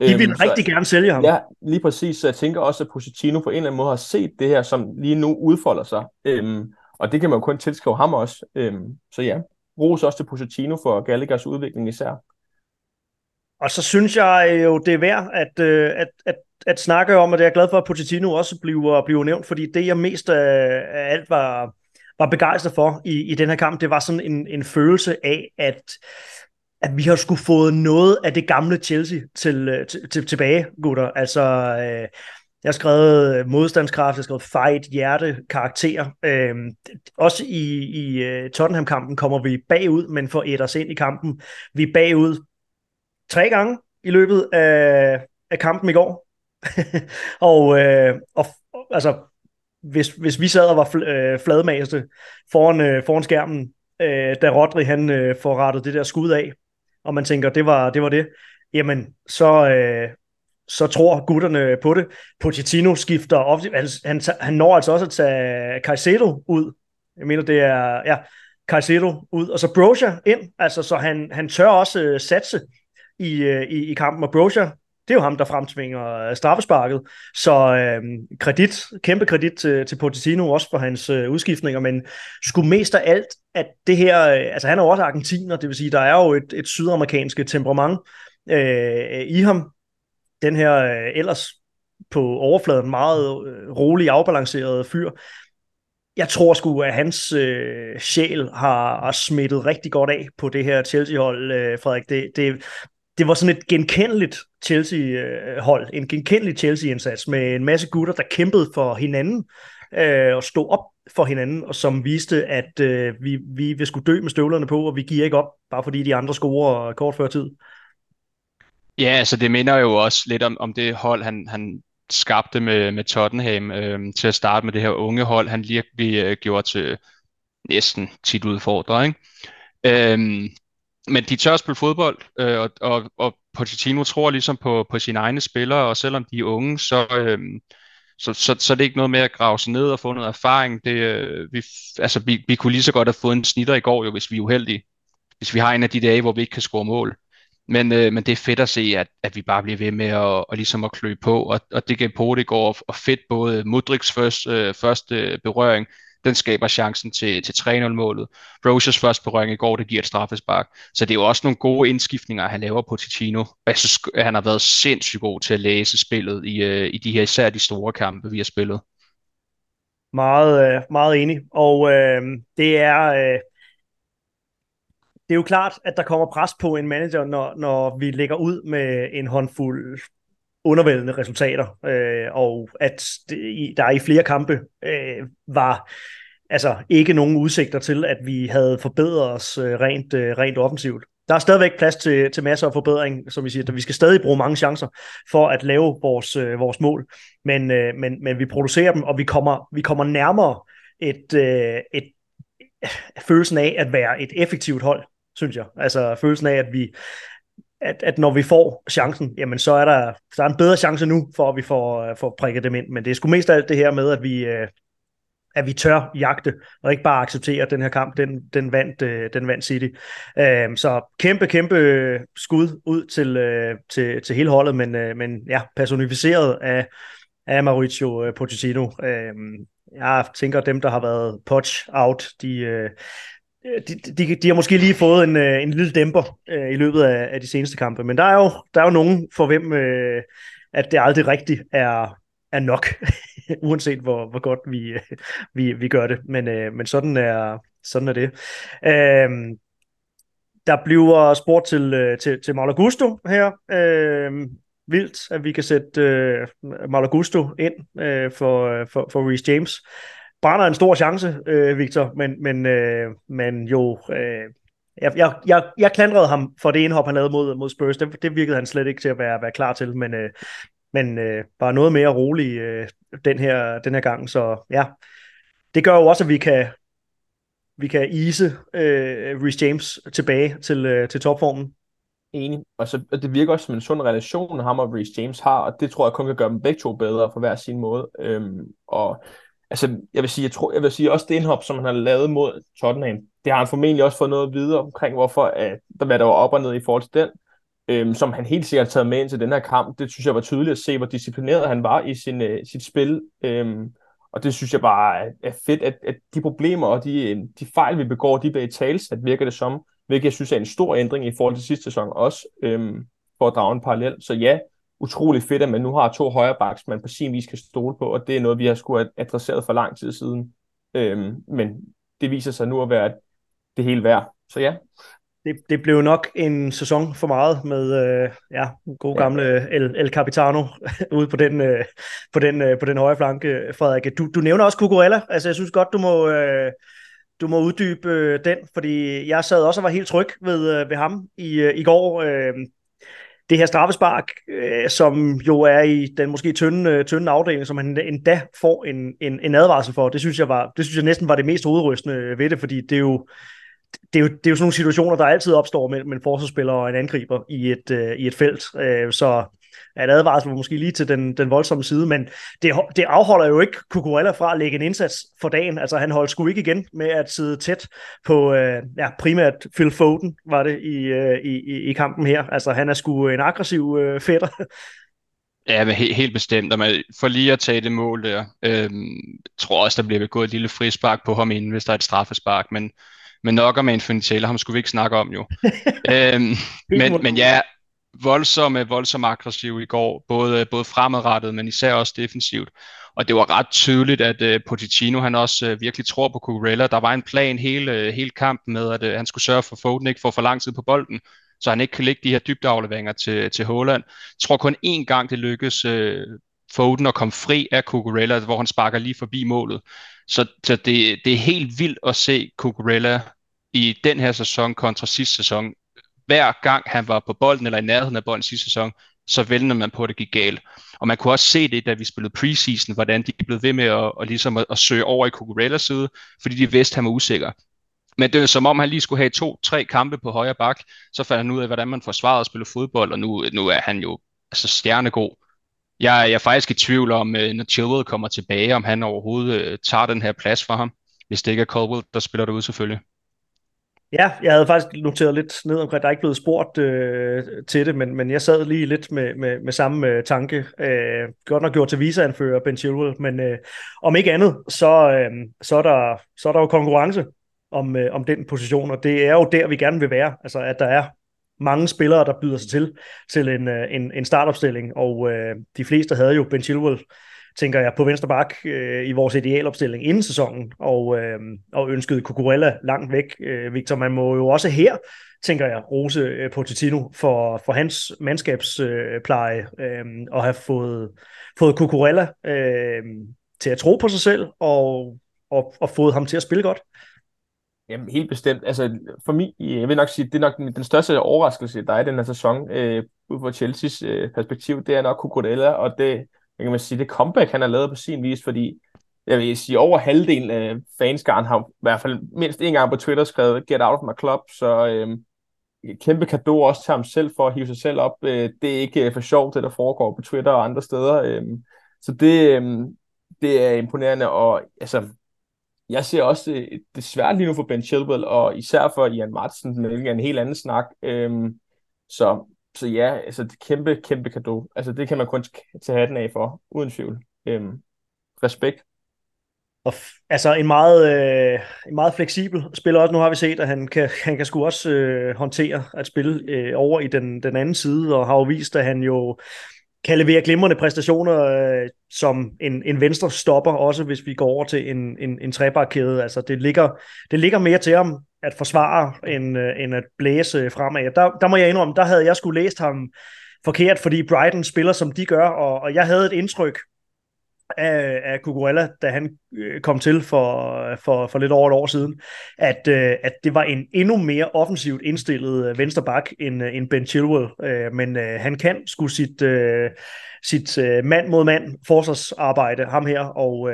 De vil øhm, rigtig så, gerne sælge ham. Ja, lige præcis. Så jeg tænker også, at Positino på en eller anden måde har set det her, som lige nu udfolder sig. Øhm, og det kan man jo kun tilskrive ham også. Øhm, så ja, ros også til Positino for Gallaghers udvikling især. Og så synes jeg jo, det er værd at, øh, at, at at snakke om, og det er jeg glad for, at Pochettino også bliver, bliver nævnt, fordi det, jeg mest øh, af, alt var, var begejstret for i, i den her kamp, det var sådan en, en følelse af, at, at vi har skulle fået noget af det gamle Chelsea til, øh, til, til, tilbage, gutter. Altså, øh, jeg har skrevet modstandskraft, jeg har skrevet fight, hjerte, karakter. Øh, også i, i Tottenham-kampen kommer vi bagud, men får et os ind i kampen. Vi er bagud tre gange i løbet af, af kampen i går. [LAUGHS] og, øh, og altså, hvis, hvis vi sad og var fl- øh, fladmaste foran, øh, foran skærmen, øh, da Rodri han øh, får rettet det der skud af, og man tænker, det var det, var det jamen, så, øh, så tror gutterne på det. Pochettino skifter op, han, han, han når altså også at tage Caicedo ud. Jeg mener, det er, ja, Caicedo ud, og så Broja ind, altså, så han, han tør også øh, satse i, øh, i, i kampen, og Broja det er jo ham, der fremtvinger øh, straffesparket. Så øh, kredit, kæmpe kredit til, til Pochettino også for hans øh, udskiftninger, men skulle mest af alt, at det her, øh, altså han er jo også argentiner, det vil sige, der er jo et, et sydamerikansk temperament øh, i ham. Den her øh, ellers på overfladen meget øh, rolig, afbalanceret fyr. Jeg tror sgu, at hans øh, sjæl har, har smittet rigtig godt af på det her Chelsea-hold, øh, Frederik. Det, det, det var sådan et genkendeligt Chelsea-hold, øh, en genkendelig Chelsea-indsats med en masse gutter, der kæmpede for hinanden, øh, og stod op for hinanden, og som viste, at øh, vi, vi vil skulle dø med støvlerne på, og vi giver ikke op, bare fordi de andre scorer kort før tid. Ja, altså det minder jo også lidt om, om det hold, han, han skabte med, med Tottenham øh, til at starte med det her unge hold, han virkelig øh, gjorde til næsten tit udfordrer. Ikke? Øhm, men de tør spille fodbold, øh, og, og, og Pochettino tror ligesom på, på sine egne spillere, og selvom de er unge, så, øh, så, så, så er det ikke noget med at grave sig ned og få noget erfaring. Det, øh, vi, altså, vi, vi kunne lige så godt have fået en snitter i går, jo, hvis vi er uheldige. Hvis vi har en af de dage, hvor vi ikke kan score mål. Men, øh, men det er fedt at se, at, at vi bare bliver ved med at, og ligesom at klø på, og, og det gav på det går og fedt både Mudriks først, øh, første berøring, den skaber chancen til, til 3-0-målet. Rogers først berøring i går, det giver et straffespark. Så det er jo også nogle gode indskiftninger, han laver på Ticino. Jeg synes, han har været sindssygt god til at læse spillet i, øh, i de her især de store kampe, vi har spillet. Meget, øh, meget enig. Og øh, det er... Øh, det er jo klart, at der kommer pres på en manager, når, når vi lægger ud med en håndfuld undervældende resultater, øh, og at det, der i flere kampe øh, var altså ikke nogen udsigter til, at vi havde forbedret os øh, rent, øh, rent offensivt. Der er stadigvæk plads til, til masser af forbedring, som vi siger. Vi skal stadig bruge mange chancer for at lave vores, øh, vores mål, men, øh, men, men vi producerer dem, og vi kommer, vi kommer nærmere et, øh, et, følelsen af at være et effektivt hold, synes jeg. Altså følelsen af, at vi, at, at når vi får chancen, jamen så er der, så er en bedre chance nu, for at vi får, øh, får prikket dem ind. Men det er sgu mest af alt det her med, at vi, øh, at vi tør jagte, og ikke bare acceptere, at den her kamp, den, den, vandt, øh, den vandt City. Øhm, så kæmpe, kæmpe skud ud til, til, til hele holdet, men, men ja, personificeret af, af Mauricio Pochettino. Øhm, jeg tænker, at dem, der har været potch out, de, Øh, de, de, de har måske lige fået en, øh, en lille dæmper øh, i løbet af, af de seneste kampe, men der er jo, der er jo nogen for hvem, øh, at det aldrig rigtigt er, er nok, [LAUGHS] uanset hvor, hvor godt vi, øh, vi, vi gør det. Men, øh, men sådan, er, sådan er det. Øh, der bliver spurgt til, øh, til, til Malagusto her. Øh, vildt, at vi kan sætte øh, Malagusto ind øh, for, for, for Reece James brænder en stor chance, øh, Victor, men, men, øh, men jo, øh, jeg, jeg, jeg, jeg klandrede ham for det indhop, han lavede mod, mod Spurs. Det, det virkede han slet ikke til at være, være klar til, men, øh, men øh, bare noget mere rolig øh, den, her, den her gang. Så ja, det gør jo også, at vi kan, vi kan ise øh, Rhys James tilbage til, øh, til topformen. Enig. Og så, og det virker også som en sund relation, ham og Rhys James har, og det tror jeg kun kan gøre dem begge to bedre på hver sin måde. Øhm, og altså, jeg vil sige, jeg tror, jeg vil sige også det indhop, som han har lavet mod Tottenham, det har han formentlig også fået noget videre omkring, hvorfor at, der, hvad der var op og ned i forhold til den, øhm, som han helt sikkert har taget med ind til den her kamp. Det synes jeg var tydeligt at se, hvor disciplineret han var i sin, øh, sit spil. Øhm, og det synes jeg bare er, fedt, at, at de problemer og de, øh, de fejl, vi begår, de bliver i talsat, virker det som, hvilket jeg synes er en stor ændring i forhold til sidste sæson også, øhm, for at drage en parallel. Så ja, utrolig fedt, at man nu har to højre backs, man på sin vis kan stole på, og det er noget, vi har skulle adresseret for lang tid siden. Øhm, men det viser sig nu at være det hele værd. Så ja. Det, det blev nok en sæson for meget med øh, ja, god gamle ja. El, El Capitano [LAUGHS] ude på den, øh, på, den, øh, på den højre flanke, Frederik. Du, du nævner også Cucurella. Altså, jeg synes godt, du må, øh, du må uddybe øh, den, fordi jeg sad også og var helt tryg ved, øh, ved ham i, øh, i går. Øh, det her straffespark, øh, som jo er i den måske tynde, øh, tynde afdeling, som han endda får en, en, en advarsel for, det synes, jeg var, det synes jeg næsten var det mest hovedrystende ved det, fordi det er jo, det er, jo, det er jo sådan nogle situationer, der altid opstår mellem en forsvarsspiller og en angriber i et, øh, i et felt. Øh, så at advarsel var måske lige til den, den voldsomme side, men det, det afholder jo ikke Cucurella fra at lægge en indsats for dagen. Altså han holdt sgu ikke igen med at sidde tæt på øh, ja, primært Phil Foden, var det i, øh, i, i kampen her. Altså han er sgu en aggressiv øh, fætter. Ja, men helt, helt bestemt. Og man, for lige at tage det mål der, øh, tror også, der bliver begået et lille frispark på ham inden, hvis der er et straffespark, men, men nok om Anthony Taylor, ham skulle vi ikke snakke om jo. [LAUGHS] øhm, men, men ja, voldsomme, voldsomt aggressive i går, både, både fremadrettet, men især også defensivt. Og det var ret tydeligt, at uh, Pochettino han også uh, virkelig tror på Cucurella. Der var en plan hele, uh, hele kampen med, at uh, han skulle sørge for, at Foden ikke får for lang tid på bolden, så han ikke kan lægge de her dybdeafleveringer til, til Holland. Jeg tror kun én gang det lykkedes uh, Foden at komme fri af Cucurella, hvor han sparker lige forbi målet. Så, så det, det er helt vildt at se Cucurella i den her sæson kontra sidste sæson. Hver gang han var på bolden eller i nærheden af bolden sidste sæson, så vælger man på, at det gik galt. Og man kunne også se det, da vi spillede preseason, hvordan de blev ved med at, at, ligesom at, at søge over i Cucurellas side, fordi de vidste, at han var usikker. Men det er som om, han lige skulle have to-tre kampe på højre bak, så fandt han ud af, hvordan man forsvarede at spille fodbold, og nu, nu er han jo altså stjernegod. Jeg, jeg er faktisk i tvivl om, øh, når Chilwell kommer tilbage, om han overhovedet øh, tager den her plads for ham, hvis det ikke er Caldwell, der spiller derude selvfølgelig. Ja, jeg havde faktisk noteret lidt ned omkring, der er ikke blevet spurgt øh, til det, men, men jeg sad lige lidt med, med, med samme øh, tanke. Øh, godt nok gjort til visa-anfører Ben Chilwell, men øh, om ikke andet, så, øh, så, er der, så er der jo konkurrence om, øh, om den position, og det er jo der, vi gerne vil være. Altså, at der er mange spillere, der byder sig til til en, øh, en, en startopstilling, og øh, de fleste havde jo Ben Chilwell tænker jeg, på venstre bak øh, i vores idealopstilling inden sæsonen, og, øh, og ønskede Cucurella langt væk. Øh, Victor, man må jo også her, tænker jeg, rose øh, Pochettino for, for hans mandskabspleje øh, øh, og have fået, fået Cucurella øh, til at tro på sig selv og, og, og fået ham til at spille godt. Jamen helt bestemt. Altså for mig, jeg vil nok sige, det er nok den største overraskelse, der er i den her sæson, øh, ud fra Chelseas øh, perspektiv, det er nok Cucurella, og det, kan man sige, det comeback, han har lavet på sin vis, fordi jeg vil sige, over halvdelen af fanskaren har i hvert fald mindst en gang på Twitter skrevet, get out of my club, så øh, kæmpe kado også til ham selv for at hive sig selv op. Øh, det er ikke øh, for sjovt, det der foregår på Twitter og andre steder. Øh, så det, øh, det er imponerende, og altså, jeg ser også, øh, det, det er svært lige nu for Ben Chilwell, og især for Ian Martsen, men er en helt anden snak. Øh, så, så ja, altså det er kæmpe, kæmpe kado. Altså det kan man kun tage hatten af for, uden tvivl. Øhm, respekt. Og altså en meget, øh, en meget fleksibel spiller også. Nu har vi set, at han kan, [LAUGHS] han kan sgu også øh, håndtere at spille øh, over i den, den anden side, og har jo vist, at han jo kan levere glimrende præstationer øh, som en, en venstre stopper, også hvis vi går over til en, en, en trebarkæde. Altså det ligger, det ligger mere til ham at forsvare, end, øh, end at blæse fremad. Der, der må jeg indrømme, der havde jeg skulle læst ham forkert, fordi Brighton spiller, som de gør, og, og jeg havde et indtryk af, af Cucurella, da han øh, kom til for, for, for lidt over et år siden, at, øh, at det var en endnu mere offensivt indstillet vensterbak venstre end, end Ben Chilwell. Men han kan skulle sit, sit mand mod mand forsvarsarbejde, ham her, og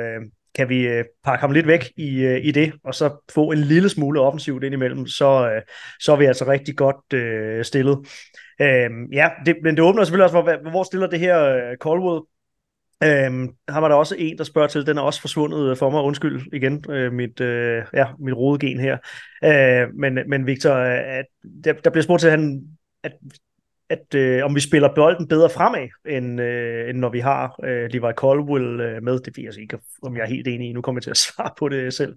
kan vi øh, pakke ham lidt væk i, øh, i det, og så få en lille smule offensivt indimellem, så, øh, så er vi altså rigtig godt stillet. Øhm, ja, det, men det åbner selvfølgelig også for, hvor stiller det her Colwood Øhm, har var der også en, der spørger til, den er også forsvundet for mig, undskyld igen, øh, mit, øh, ja, mit rodegen her. Øh, men, men Victor, at, der, der bliver spurgt til, han, at, at øh, om vi spiller bolden bedre fremad, end, øh, end når vi har øh, Levi Colwell øh, med. Det ved jeg ikke, om jeg er helt enig i. Nu kommer jeg til at [LAUGHS] svare på det selv.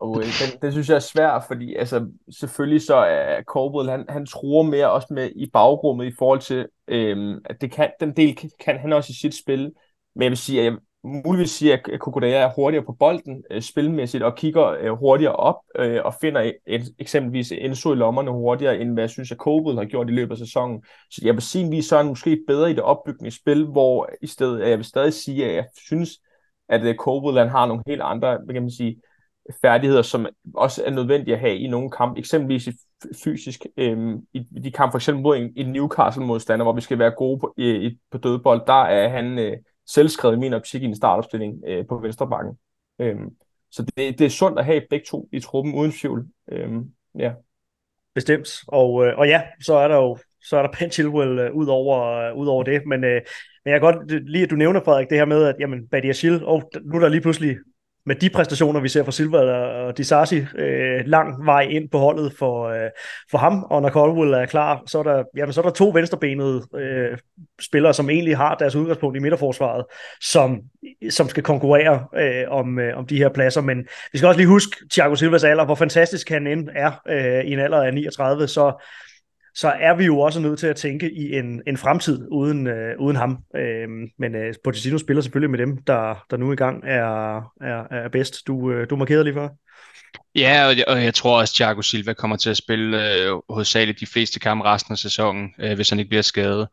Og øh, den, den synes jeg er svær, fordi altså, selvfølgelig så er Corbell, han, han tror mere også med i bagrummet i forhold til, øh, at det kan, den del kan, kan han også i sit spil. Men jeg vil sige, at jeg muligvis sige, at Kokodaya er hurtigere på bolden øh, spilmæssigt og kigger øh, hurtigere op øh, og finder et, eksempelvis Enzo i lommerne hurtigere, end hvad jeg synes, at Kobel har gjort i løbet af sæsonen. Så jeg vil sige, at så er han måske bedre i det opbyggende spil, hvor i stedet, at jeg vil stadig sige, at jeg synes, at øh, har nogle helt andre, hvad kan man sige, færdigheder, som også er nødvendige at have i nogle kampe, eksempelvis i fysisk, øh, i, de kampe for eksempel mod en, en Newcastle-modstander, hvor vi skal være gode på, øh, i, på dødbold, der er han øh, selvskrevet i min optik i en startopstilling øh, på venstrebakken. Øhm, så det, det er sundt at have begge to i truppen uden tvivl. Øhm, ja. Bestemt. Og, øh, og ja, så er der jo så er der Ben Chilwell øh, ud, over, øh, ud over det. Men, øh, men jeg kan godt lide, at du nævner, Frederik, det her med, at jamen, Badia Schill, og nu er der lige pludselig med de præstationer, vi ser fra Silva og Disasi, øh, lang vej ind på holdet for, øh, for ham, og når Colwell er klar, så er der, jamen, så er der to venstrebenede øh, spillere, som egentlig har deres udgangspunkt i midterforsvaret, som, som skal konkurrere øh, om, øh, om de her pladser, men vi skal også lige huske Thiago Silvas alder, hvor fantastisk han end er øh, i en alder af 39, så så er vi jo også nødt til at tænke i en, en fremtid uden, øh, uden ham. Øh, men øh, Pochettino spiller selvfølgelig med dem, der, der nu i gang er, er, er bedst. Du, øh, du markerede lige før. Ja, og jeg, og jeg tror også, at Thiago Silva kommer til at spille øh, hovedsageligt de fleste kampe resten af sæsonen, øh, hvis han ikke bliver skadet.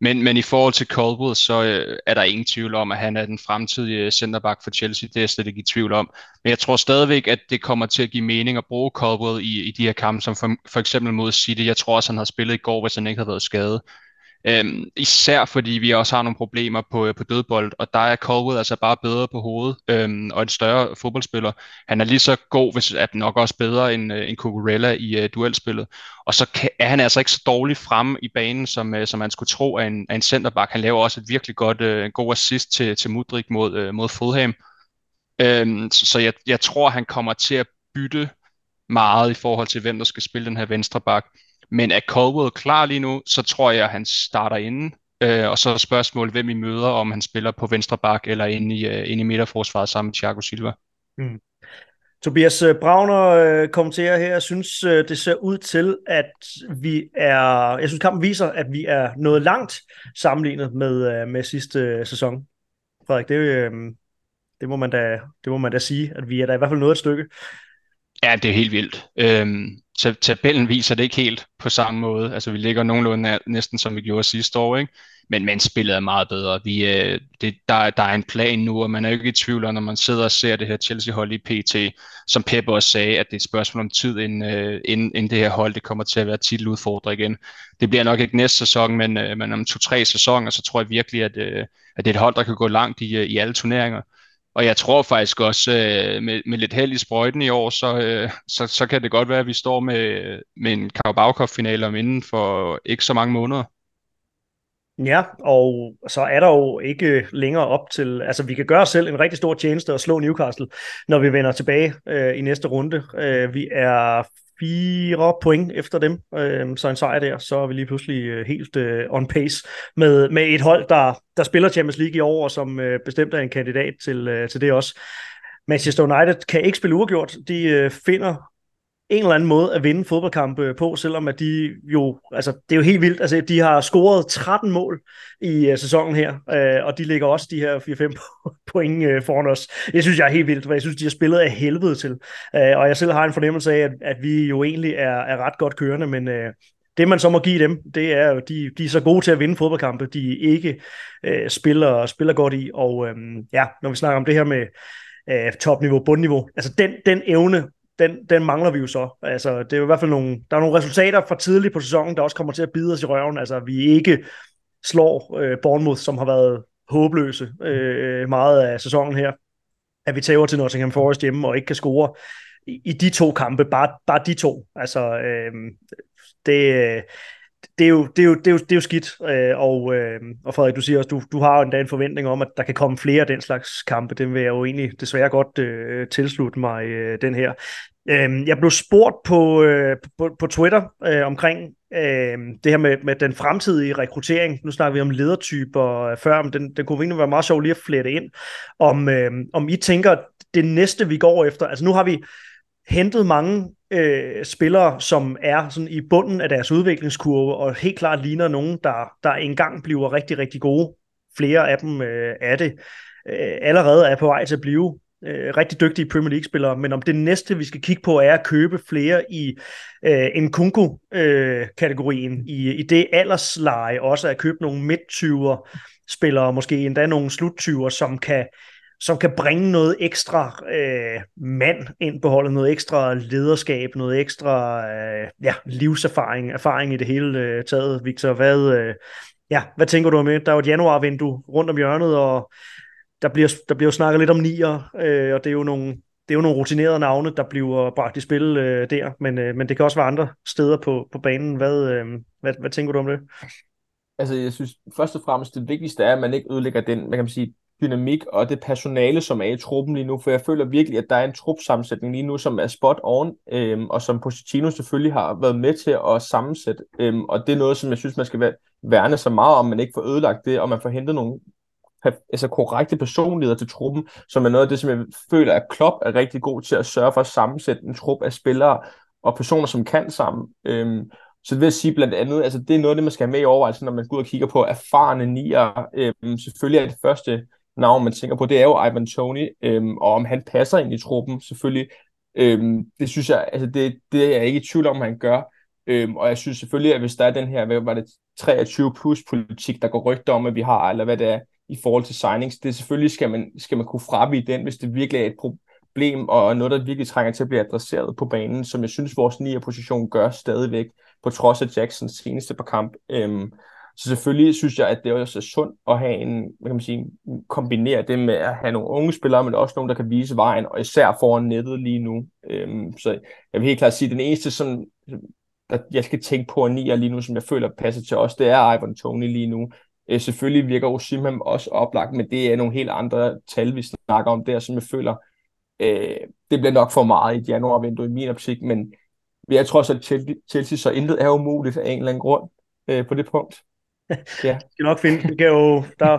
Men, men i forhold til Caldwell, så øh, er der ingen tvivl om, at han er den fremtidige øh, centerback for Chelsea. Det er jeg slet ikke i tvivl om. Men jeg tror stadigvæk, at det kommer til at give mening at bruge Caldwell i, i de her kampe, som for, for eksempel mod City. Jeg tror også, han havde spillet i går, hvis han ikke havde været skadet. Øhm, især fordi vi også har nogle problemer på, øh, på dødbold, og der er Colwood altså bare bedre på hovedet, øhm, og en større fodboldspiller. Han er lige så god, hvis at nok også bedre end, øh, end Cucurella i uh, duelspillet. Og så kan, er han altså ikke så dårlig frem i banen, som, uh, som man skulle tro af en, af en centerback. Han laver også et virkelig godt, uh, god assist til, til Mudrik mod, uh, mod Fulham. Øhm, så så jeg, jeg tror, han kommer til at bytte meget i forhold til, hvem der skal spille den her venstre bak. Men er Colwell klar lige nu, så tror jeg, at han starter inden. Øh, og så er spørgsmålet, hvem I møder, om han spiller på venstre bak eller inde i, uh, inde i midterforsvaret sammen med Thiago Silva. Mm. Tobias øh, Brauner øh, kommenterer her, jeg synes, øh, det ser ud til, at vi er, jeg synes, kampen viser, at vi er nået langt sammenlignet med, øh, med sidste øh, sæson. Frederik, det, øh, det, må man da, det må man da sige, at vi er da i hvert fald nået et stykke. Ja, det er helt vildt. Øhm, tabellen viser det ikke helt på samme måde. Altså, vi ligger nogenlunde næsten som vi gjorde sidste år, ikke? Men, men spillet er meget bedre. Vi, øh, det, der, der er en plan nu, og man er jo ikke i tvivl når man sidder og ser det her Chelsea-hold i PT, som Pep også sagde, at det er et spørgsmål om tid, inden, øh, inden, inden det her hold det kommer til at være titeludfordrer igen. Det bliver nok ikke næste sæson, men, øh, men om to-tre sæsoner, så tror jeg virkelig, at, øh, at det er et hold, der kan gå langt i, øh, i alle turneringer. Og jeg tror faktisk også, øh, med, med lidt held i sprøjten i år, så, øh, så, så kan det godt være, at vi står med, med en Carabao Cup-finale om inden for ikke så mange måneder. Ja, og så er der jo ikke længere op til, altså vi kan gøre os selv en rigtig stor tjeneste og slå Newcastle, når vi vender tilbage øh, i næste runde. Øh, vi er fire point efter dem, øh, så en sejr der, så er vi lige pludselig øh, helt øh, on pace med, med et hold, der, der spiller Champions League i år, og som øh, bestemt er en kandidat til, øh, til det også. Manchester United kan ikke spille uafgjort. De øh, finder en eller anden måde at vinde fodboldkampe øh, på, selvom at de jo, altså det er jo helt vildt, altså de har scoret 13 mål i uh, sæsonen her, uh, og de ligger også de her 4-5 [LAUGHS] point uh, foran os. Jeg synes, jeg er helt vildt, for jeg synes, de har spillet af helvede til, uh, og jeg selv har en fornemmelse af, at, at vi jo egentlig er, er ret godt kørende, men uh, det man så må give dem, det er jo, de, de er så gode til at vinde fodboldkampe, de ikke uh, spiller, spiller godt i, og um, ja, når vi snakker om det her med topniveau, bundniveau, altså den, den evne den, den mangler vi jo så. Altså, det er jo i hvert fald nogle, der er nogle resultater fra tidligt på sæsonen, der også kommer til at bide os i røven. Altså, vi ikke slår øh, Bournemouth, som har været håbløse øh, meget af sæsonen her. At vi tager til Nottingham Forest hjemme og ikke kan score i, i de to kampe, bare, bare de to. Altså, øh, det, det er jo, det er jo, det er jo, det er jo skidt, øh, og, øh, og Frederik, du siger også, du, du har jo endda en forventning om, at der kan komme flere af den slags kampe. Den vil jeg jo egentlig desværre godt øh, tilslutte mig, øh, den her. Øh, jeg blev spurgt på, øh, på, på Twitter øh, omkring øh, det her med, med den fremtidige rekruttering. Nu snakker vi om ledertyper øh, før, men den, den kunne egentlig være meget sjov lige at flette ind. Om, øh, om I tænker, det næste vi går efter, altså nu har vi hentet mange øh, spillere, som er sådan i bunden af deres udviklingskurve, og helt klart ligner nogen, der, der engang bliver rigtig, rigtig gode. Flere af dem øh, er det. Øh, allerede er på vej til at blive øh, rigtig dygtige Premier League-spillere, men om det næste, vi skal kigge på, er at købe flere i øh, en Kunku-kategorien, øh, i, i det aldersleje, også at købe nogle midt spillere, måske endda nogle sluttyver, som kan som kan bringe noget ekstra øh, mand ind på holdet, noget ekstra lederskab, noget ekstra øh, ja, livserfaring, erfaring i det hele øh, taget. Victor, hvad, øh, ja, hvad tænker du om det? Der er jo et januarvindue rundt om hjørnet, og der bliver, der bliver jo snakket lidt om nier, øh, og det er jo nogle, det er jo nogle rutinerede navne, der bliver bragt i spil øh, der, men, øh, men det kan også være andre steder på, på banen. Hvad, øh, hvad, hvad tænker du om det? Altså, jeg synes først og fremmest, det vigtigste er, at man ikke ødelægger den, man kan sige, dynamik og det personale, som er i truppen lige nu, for jeg føler virkelig, at der er en trupsammensætning lige nu, som er spot on, øhm, og som Pochettino selvfølgelig har været med til at sammensætte, øhm, og det er noget, som jeg synes, man skal værne så meget om, man ikke får ødelagt det, og man får hentet nogle altså korrekte personligheder til truppen, som er noget af det, som jeg føler, at Klopp er rigtig god til at sørge for at sammensætte en trup af spillere og personer, som kan sammen. Øhm, så det vil jeg sige blandt andet, altså det er noget af det, man skal have med i overvejelse, når man går ud og kigger på erfarne nier. Øhm, selvfølgelig er det første navn, man tænker på, det er jo Ivan Tony, øhm, og om han passer ind i truppen, selvfølgelig. Øhm, det synes jeg, altså det, det er jeg ikke i tvivl om, han gør. Øhm, og jeg synes selvfølgelig, at hvis der er den her, hvad var det, 23 plus politik, der går rygter om, at vi har, eller hvad det er, i forhold til signings, det selvfølgelig skal man, skal man kunne fravige den, hvis det virkelig er et problem, og noget, der virkelig trænger til at blive adresseret på banen, som jeg synes, vores 9. position gør stadigvæk, på trods af Jacksons seneste par kamp. Øhm, så selvfølgelig synes jeg, at det også er sundt at have en, hvad kan man sige, kombinere det med at have nogle unge spillere, men også nogle, der kan vise vejen, og især foran nettet lige nu. Øhm, så jeg vil helt klart sige, at den eneste, som der jeg skal tænke på en nier lige nu, som jeg føler passer til os, det er Ivan Tony lige nu. Øh, selvfølgelig virker Osimhen også oplagt, men det er nogle helt andre tal, vi snakker om der, som jeg føler, øh, det bliver nok for meget i et januarvindue i min optik, men jeg tror også, at Chelsea, Chelsea så intet er umuligt af en eller anden grund øh, på det punkt. Ja. Vi [LAUGHS] skal nok finde, det kan jo, der,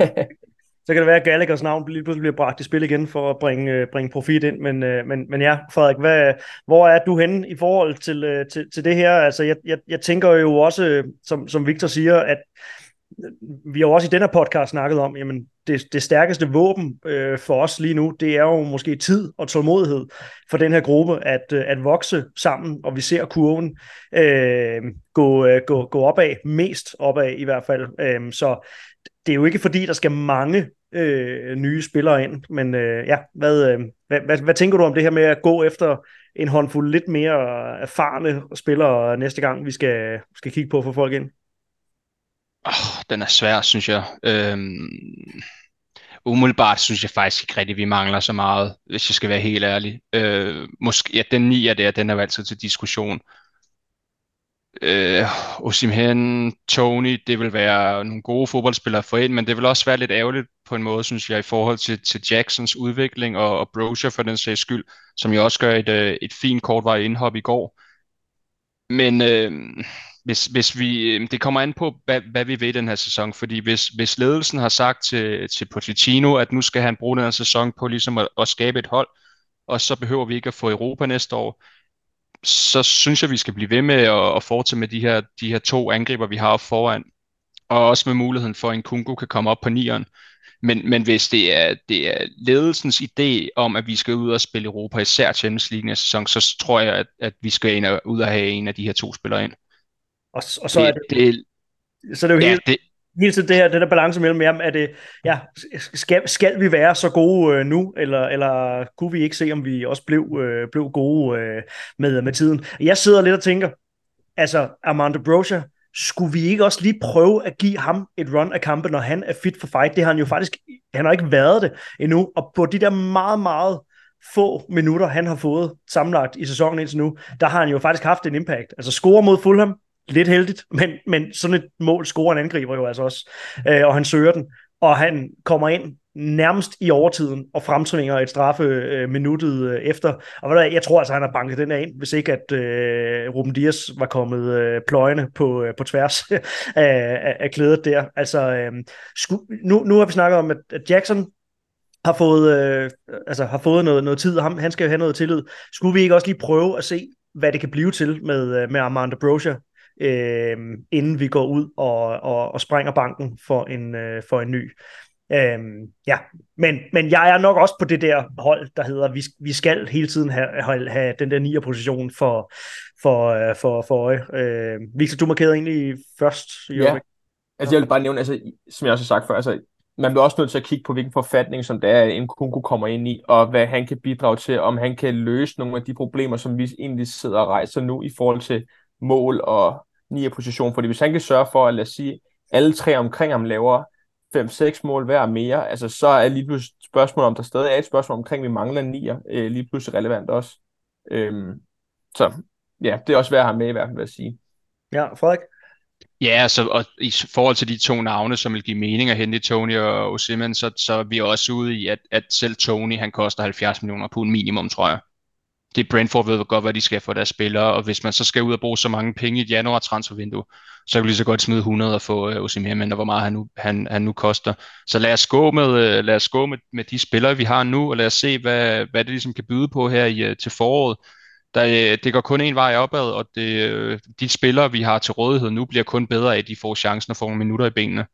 så kan det være, at Gallaghers navn lige pludselig bliver bragt i spil igen for at bringe, øh, bringe profit ind. Men, øh, men, men ja, Frederik, hvad, hvor er du henne i forhold til, øh, til, til det her? Altså, jeg, jeg, jeg tænker jo også, som, som Victor siger, at vi har jo også i denne podcast snakket om, jamen det, det stærkeste våben øh, for os lige nu, det er jo måske tid og tålmodighed for den her gruppe at, øh, at vokse sammen, og vi ser kurven øh, gå, øh, gå, gå opad, mest opad i hvert fald. Øh, så det er jo ikke fordi, der skal mange øh, nye spillere ind, men øh, ja, hvad, øh, hvad, hvad, hvad tænker du om det her med at gå efter en håndfuld lidt mere erfarne spillere næste gang, vi skal, skal kigge på for folk ind? Oh, den er svær, synes jeg. Øhm, umiddelbart synes jeg faktisk ikke rigtigt, vi mangler så meget, hvis jeg skal være helt ærlig. Øh, måske, ja, den 9 er der, den er jo altid til diskussion. Øh, Osimhen, Tony, det vil være nogle gode fodboldspillere for en, men det vil også være lidt ærgerligt på en måde, synes jeg, i forhold til, til Jacksons udvikling og, og Brozier for den sags skyld, som jo også gør et, øh, et fint kortvarigt indhop i går. Men øh, hvis, hvis vi, øh, det kommer an på, hvad, hvad vi ved i den her sæson, fordi hvis, hvis ledelsen har sagt til, til Pochettino, at nu skal han bruge den her sæson på ligesom at, at skabe et hold, og så behøver vi ikke at få Europa næste år, så synes jeg, vi skal blive ved med at, at fortsætte med de her, de her to angriber, vi har foran, og også med muligheden for, at en Kungo kan komme op på nieren. Men, men hvis det er, det er ledelsens idé om, at vi skal ud og spille Europa, især Champions League næste sæson, så tror jeg, at, at vi skal ind og, ud og have en af de her to spillere ind. Og, og så det, er det, det, så er det jo ja, helt, det, hele tiden det her, det der balance mellem, jamen, er det, ja, skal, skal vi være så gode øh, nu, eller, eller kunne vi ikke se, om vi også blev, øh, blev gode øh, med, med tiden? Jeg sidder lidt og tænker, altså Armando Brocha, skulle vi ikke også lige prøve at give ham et run af kampe, når han er fit for fight? Det har han jo faktisk, han har ikke været det endnu, og på de der meget, meget få minutter, han har fået sammenlagt i sæsonen indtil nu, der har han jo faktisk haft en impact. Altså score mod Fulham, lidt heldigt, [LAUGHS] men, men sådan et mål scorer en angriber jo altså også, øh, og han søger den, og han kommer ind nærmest i overtiden og fremtvinger et straffe øh, minuttet øh, efter. Og hvad der, jeg tror altså, han har banket den af ind, hvis ikke at øh, Ruben Dias var kommet øh, pløjende på, øh, på tværs [LAUGHS] af, af, af klædet der. Altså, øh, sku, nu, nu har vi snakket om, at, at Jackson har fået, øh, altså, har fået noget, noget tid, ham, han skal jo have noget tillid. Skulle vi ikke også lige prøve at se, hvad det kan blive til med, øh, med Armando Brozier øh, inden vi går ud og, og, og sprænger banken for en, øh, for en ny. Øhm, ja, men, men jeg er nok også på det der hold, der hedder, vi, vi skal hele tiden have, have, den der 9'er position for, for, øh, for, for øje. Øh, Victor, du markerede egentlig først. Ja, altså jeg vil bare nævne, altså, som jeg også har sagt før, altså, man bliver også nødt til at kigge på, hvilken forfatning, som det er, en Kunku kommer ind i, og hvad han kan bidrage til, om han kan løse nogle af de problemer, som vi egentlig sidder og rejser nu i forhold til mål og 9. position, fordi hvis han kan sørge for, at lad os sige, alle tre omkring ham laver 5-6 mål hver mere, altså så er lige pludselig spørgsmål, om der stadig er et spørgsmål omkring, vi mangler 9, øh, lige pludselig relevant også. Øhm, så ja, det er også værd at have med i hvert fald, vil jeg sige. Ja, Frederik? Ja, altså, og i forhold til de to navne, som vil give mening at hente Tony og Osimhen, så, så er vi også ude i, at, at selv Tony, han koster 70 millioner på en minimum, tror jeg det Brentford ved godt, hvad de skal for deres spillere, og hvis man så skal ud og bruge så mange penge i et januar transfervindue, så kan vi lige så godt smide 100 og få uh, Osimhen, men hvor meget han nu, han, han nu koster. Så lad os gå med, uh, lad os gå med, med de spillere, vi har nu, og lad os se, hvad, hvad det ligesom kan byde på her i, uh, til foråret. Der, uh, det går kun en vej opad, og det, uh, de spillere, vi har til rådighed nu, bliver kun bedre af, at de får chancen og får nogle minutter i benene.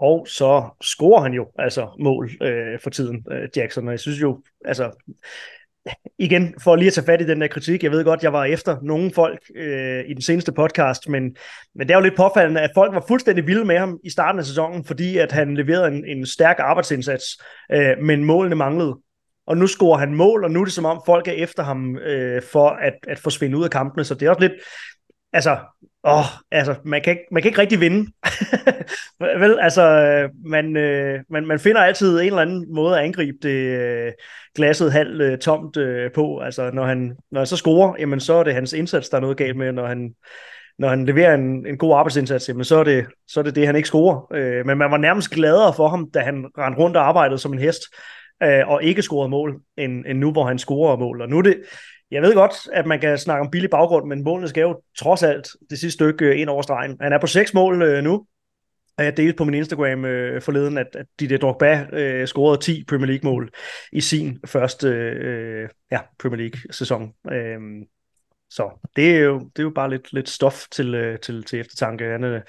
Og så scorer han jo altså mål øh, for tiden, øh, Jackson. Og jeg synes jo, altså igen, for lige at tage fat i den der kritik, jeg ved godt, jeg var efter nogle folk øh, i den seneste podcast, men, men det er jo lidt påfaldende, at folk var fuldstændig vilde med ham i starten af sæsonen, fordi at han leverede en, en stærk arbejdsindsats, øh, men målene manglede. Og nu scorer han mål, og nu er det som om folk er efter ham øh, for at, at forsvinde ud af kampene, så det er også lidt, altså, åh, altså man, kan ikke, man kan ikke rigtig vinde. [LAUGHS] Vel, altså, øh, man, øh, man, man finder altid en eller anden måde at angribe det øh, glasset halvt øh, tomt øh, på. Altså, når han, når han så scorer, jamen, så er det hans indsats, der er noget galt med. Når han, når han leverer en, en god arbejdsindsats, jamen, så, er det, så er det det, han ikke scorer. Øh, men man var nærmest gladere for ham, da han rendte rundt og arbejdede som en hest, øh, og ikke scorede mål, end, end nu, hvor han scorer mål. Og nu er det, jeg ved godt, at man kan snakke om billig baggrund, men målene skal jo trods alt det sidste stykke øh, ind over stregen. Han er på seks mål øh, nu, og jeg delte på min Instagram øh, forleden, at, at Didier Drogba øh, scorede 10 Premier League-mål i sin første øh, ja, Premier League-sæson. Øh, så det er jo, det er jo bare lidt, lidt stof til, øh, til, til eftertanke. Han øh,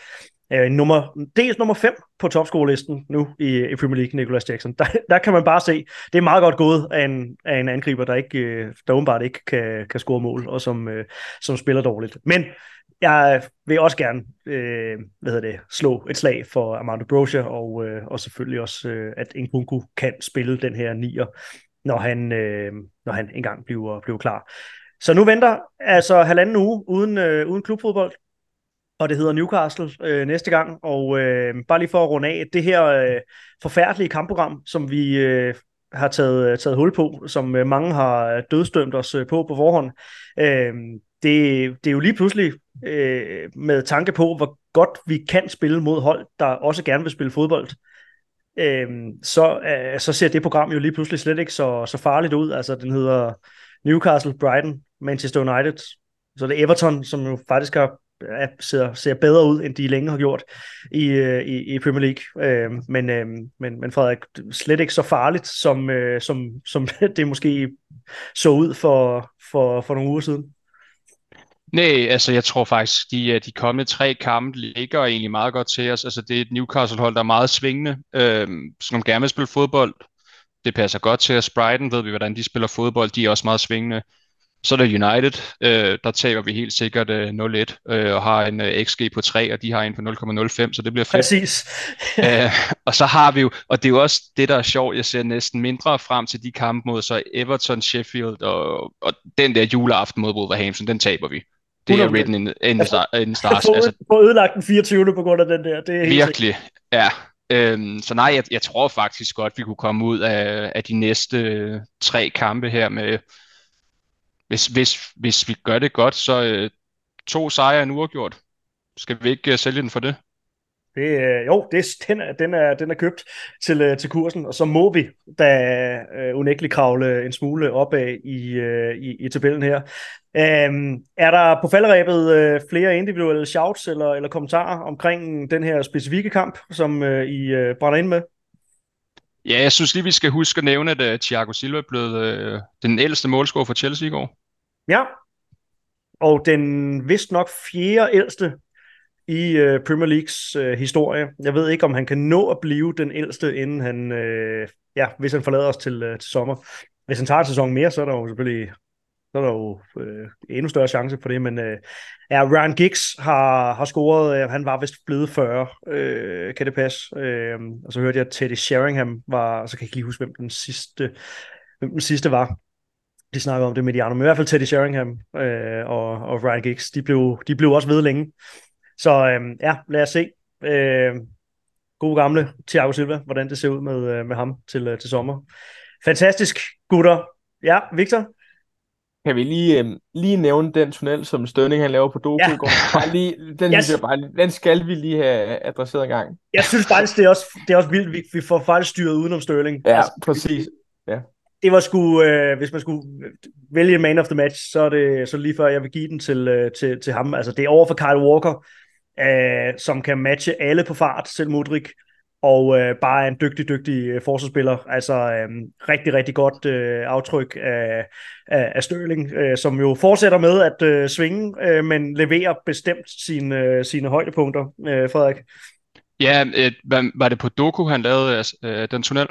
Øh, nummer, dels nummer 5 på topskolelisten nu i, i Premier League, Nicolas Jackson. Der, der kan man bare se, det er meget godt gået af en, af en angriber, der, ikke, øh, der åbenbart ikke kan, kan score mål, og som, øh, som spiller dårligt. Men jeg vil også gerne øh, hvad hedder det, slå et slag for Armando Brozier, og, øh, og selvfølgelig også, øh, at Nkunku kan spille den her nier, når han, øh, når han engang bliver, bliver klar. Så nu venter altså halvanden uge uden, øh, uden klubfodbold og det hedder Newcastle øh, næste gang. Og øh, bare lige for at runde af, det her øh, forfærdelige kampprogram, som vi øh, har taget, øh, taget hul på, som øh, mange har øh, dødstømt os øh, på på forhånd, øh, det, det er jo lige pludselig øh, med tanke på, hvor godt vi kan spille mod hold, der også gerne vil spille fodbold. Øh, så, øh, så ser det program jo lige pludselig slet ikke så, så farligt ud. Altså, den hedder Newcastle, Brighton, Manchester United. Så det er Everton, som jo faktisk har ja, ser, ser bedre ud, end de længe har gjort i, øh, i, i Premier League. Øh, men, øh, men, men Frederik, slet ikke så farligt, som, øh, som, som [LAUGHS] det måske så ud for, for, for nogle uger siden. Nej, altså jeg tror faktisk, de, øh, de kommende tre kampe ligger egentlig meget godt til os. Altså det er et Newcastle-hold, der er meget svingende, øh, som gerne vil spille fodbold. Det passer godt til os. Brighton ved vi, hvordan de spiller fodbold. De er også meget svingende. Så er der United, øh, der taber vi helt sikkert øh, 0-1 øh, og har en øh, XG på 3, og de har en på 0,05, så det bliver fedt. Præcis. Æh, [LAUGHS] øh, og så har vi jo, og det er jo også det, der er sjovt, jeg ser næsten mindre frem til de kampe mod så Everton, Sheffield og, og den der juleaften mod Wolverhampton, den taber vi. Det er written in, in, in stars. Jeg altså, får ødelagt den 24. på grund af den der. Det er virkelig, ja. Øhm, så nej, jeg, jeg tror faktisk godt, vi kunne komme ud af, af de næste øh, tre kampe her med hvis, hvis, hvis vi gør det godt, så øh, to sejre en uafgjort. Skal vi ikke øh, sælge den for det? Det, øh, jo, det, den, er, den, er, den er købt til, øh, til kursen, og så må vi da øh, unægteligt kravle en smule opad i, øh, i, i tabellen her. Øhm, er der på falderæbet øh, flere individuelle shouts eller, eller kommentarer omkring den her specifikke kamp, som øh, I øh, brænder ind med? Ja, jeg synes lige, vi skal huske at nævne, at øh, Thiago Silva blev øh, den ældste målscorer for Chelsea i går. Ja, og den vist nok fjerde ældste i øh, Premier Leagues øh, historie. Jeg ved ikke, om han kan nå at blive den ældste, inden han, øh, ja, hvis han forlader os til, øh, til sommer. Hvis han tager en sæson mere, så er der jo selvfølgelig så er der jo øh, endnu større chance for det, men øh, ja, Ryan Giggs har, har scoret, øh, han var vist blevet 40, øh, kan det passe, øh, og så hørte jeg, at Teddy Sheringham var, så kan jeg ikke lige huske, hvem den sidste, hvem den sidste var, de snakker om det med de andre, men i hvert fald Teddy Sheringham øh, og, og Ryan Giggs, de blev, de blev også ved længe, så øh, ja, lad os se, øh, god gamle Thiago Silva, hvordan det ser ud med, øh, med ham til, øh, til sommer. Fantastisk, gutter. Ja, Victor? Kan vi lige, øh, lige nævne den tunnel, som Stønning han laver på Doku ja. Bare lige, den, [LAUGHS] yes. jeg bare, den skal vi lige have adresseret en gang. Jeg synes faktisk, det er også, det er også vildt, vi, vi får faktisk styret udenom Sterling. Ja, altså, præcis. Ja. Det var sgu, øh, hvis man skulle vælge en man of the match, så er det så lige før, jeg vil give den til, øh, til, til ham. Altså, det er over for Kyle Walker, øh, som kan matche alle på fart, selv Modric og øh, bare er en dygtig, dygtig øh, forsvarsspiller. Altså øh, rigtig, rigtig godt øh, aftryk af, af, af Sterling, øh, som jo fortsætter med at øh, svinge, øh, men leverer bestemt sine, øh, sine højdepunkter, øh, Frederik. Ja, øh, var, det på Doku, han lavede øh, den tunnel?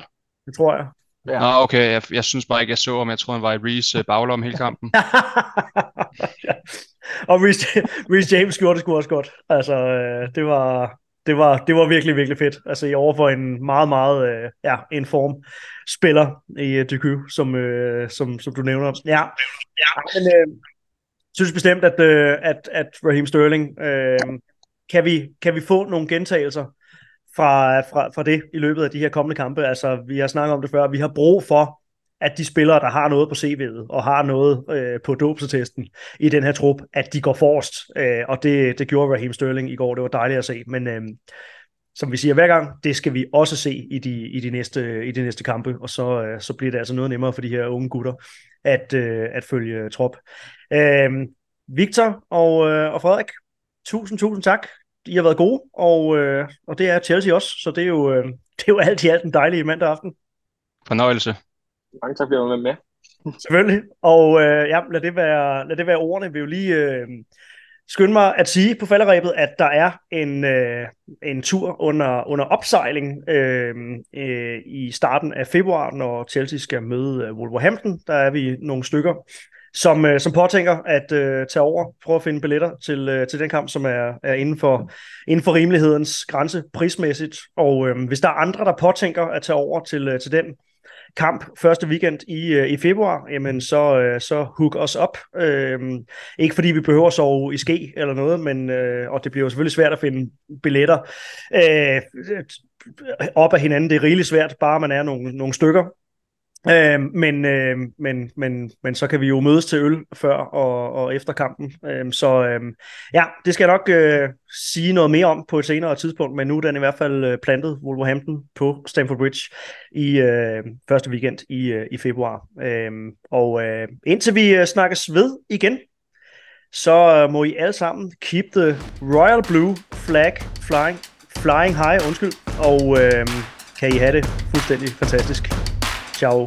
Det tror jeg. Ja. Nå, okay. Jeg, jeg synes bare ikke, jeg så ham. Jeg tror, han var i Reese baglom hele kampen. [LAUGHS] og Reece, Reece James gjorde det sgu også godt. Altså, øh, det var, det var, det var virkelig, virkelig fedt. Altså, i overfor en meget, meget øh, ja, inform spiller i uh, DQ, som, øh, som, som du nævner. Ja, ja men øh, synes bestemt, at, øh, at, at Raheem Sterling, øh, kan, vi, kan vi få nogle gentagelser fra, fra, fra det i løbet af de her kommende kampe? Altså, vi har snakket om det før. Vi har brug for at de spillere, der har noget på CV'et, og har noget øh, på dopsetesten i den her trup, at de går forrest. Øh, og det, det gjorde Raheem Sterling i går. Det var dejligt at se. Men øh, som vi siger hver gang, det skal vi også se i de, i de, næste, i de næste kampe, og så, øh, så bliver det altså noget nemmere for de her unge gutter at, øh, at følge trop. Øh, Victor og, øh, og Frederik, tusind, tusind tak. I har været gode, og, øh, og det er Chelsea også, så det er jo, øh, det er jo alt i alt en dejlig mandag aften. Fornøjelse. Mange tak, fordi du var med. Selvfølgelig. Og øh, ja, lad det, være, lad det være ordene. Vi vil lige øh, skynde mig at sige på falderæbet, at der er en, øh, en tur under, under opsejling øh, øh, i starten af februar, når Chelsea skal møde øh, Wolverhampton. Der er vi nogle stykker, som, øh, som påtænker at øh, tage over, prøve at finde billetter til, øh, til den kamp, som er, er inden, for, inden for rimelighedens grænse prismæssigt. Og øh, hvis der er andre, der påtænker at tage over til, øh, til den, kamp første weekend i, øh, i februar, jamen så, øh, så hook os op. Øhm, ikke fordi vi behøver at sove i ske eller noget, men, øh, og det bliver jo selvfølgelig svært at finde billetter øh, øh op af hinanden. Det er rigeligt svært, bare man er nogle, nogle stykker. Øh, men, øh, men, men, men så kan vi jo mødes til øl før og, og efter kampen. Øh, så øh, ja, det skal jeg nok øh, sige noget mere om på et senere tidspunkt, men nu er den i hvert fald øh, plantet Wolverhampton på Stamford Bridge i øh, første weekend i, øh, i februar. Øh, og øh, indtil vi øh, snakkes ved igen, så øh, må I alle sammen keep the royal blue flag flying, flying high, undskyld, og øh, kan I have det fuldstændig fantastisk. 教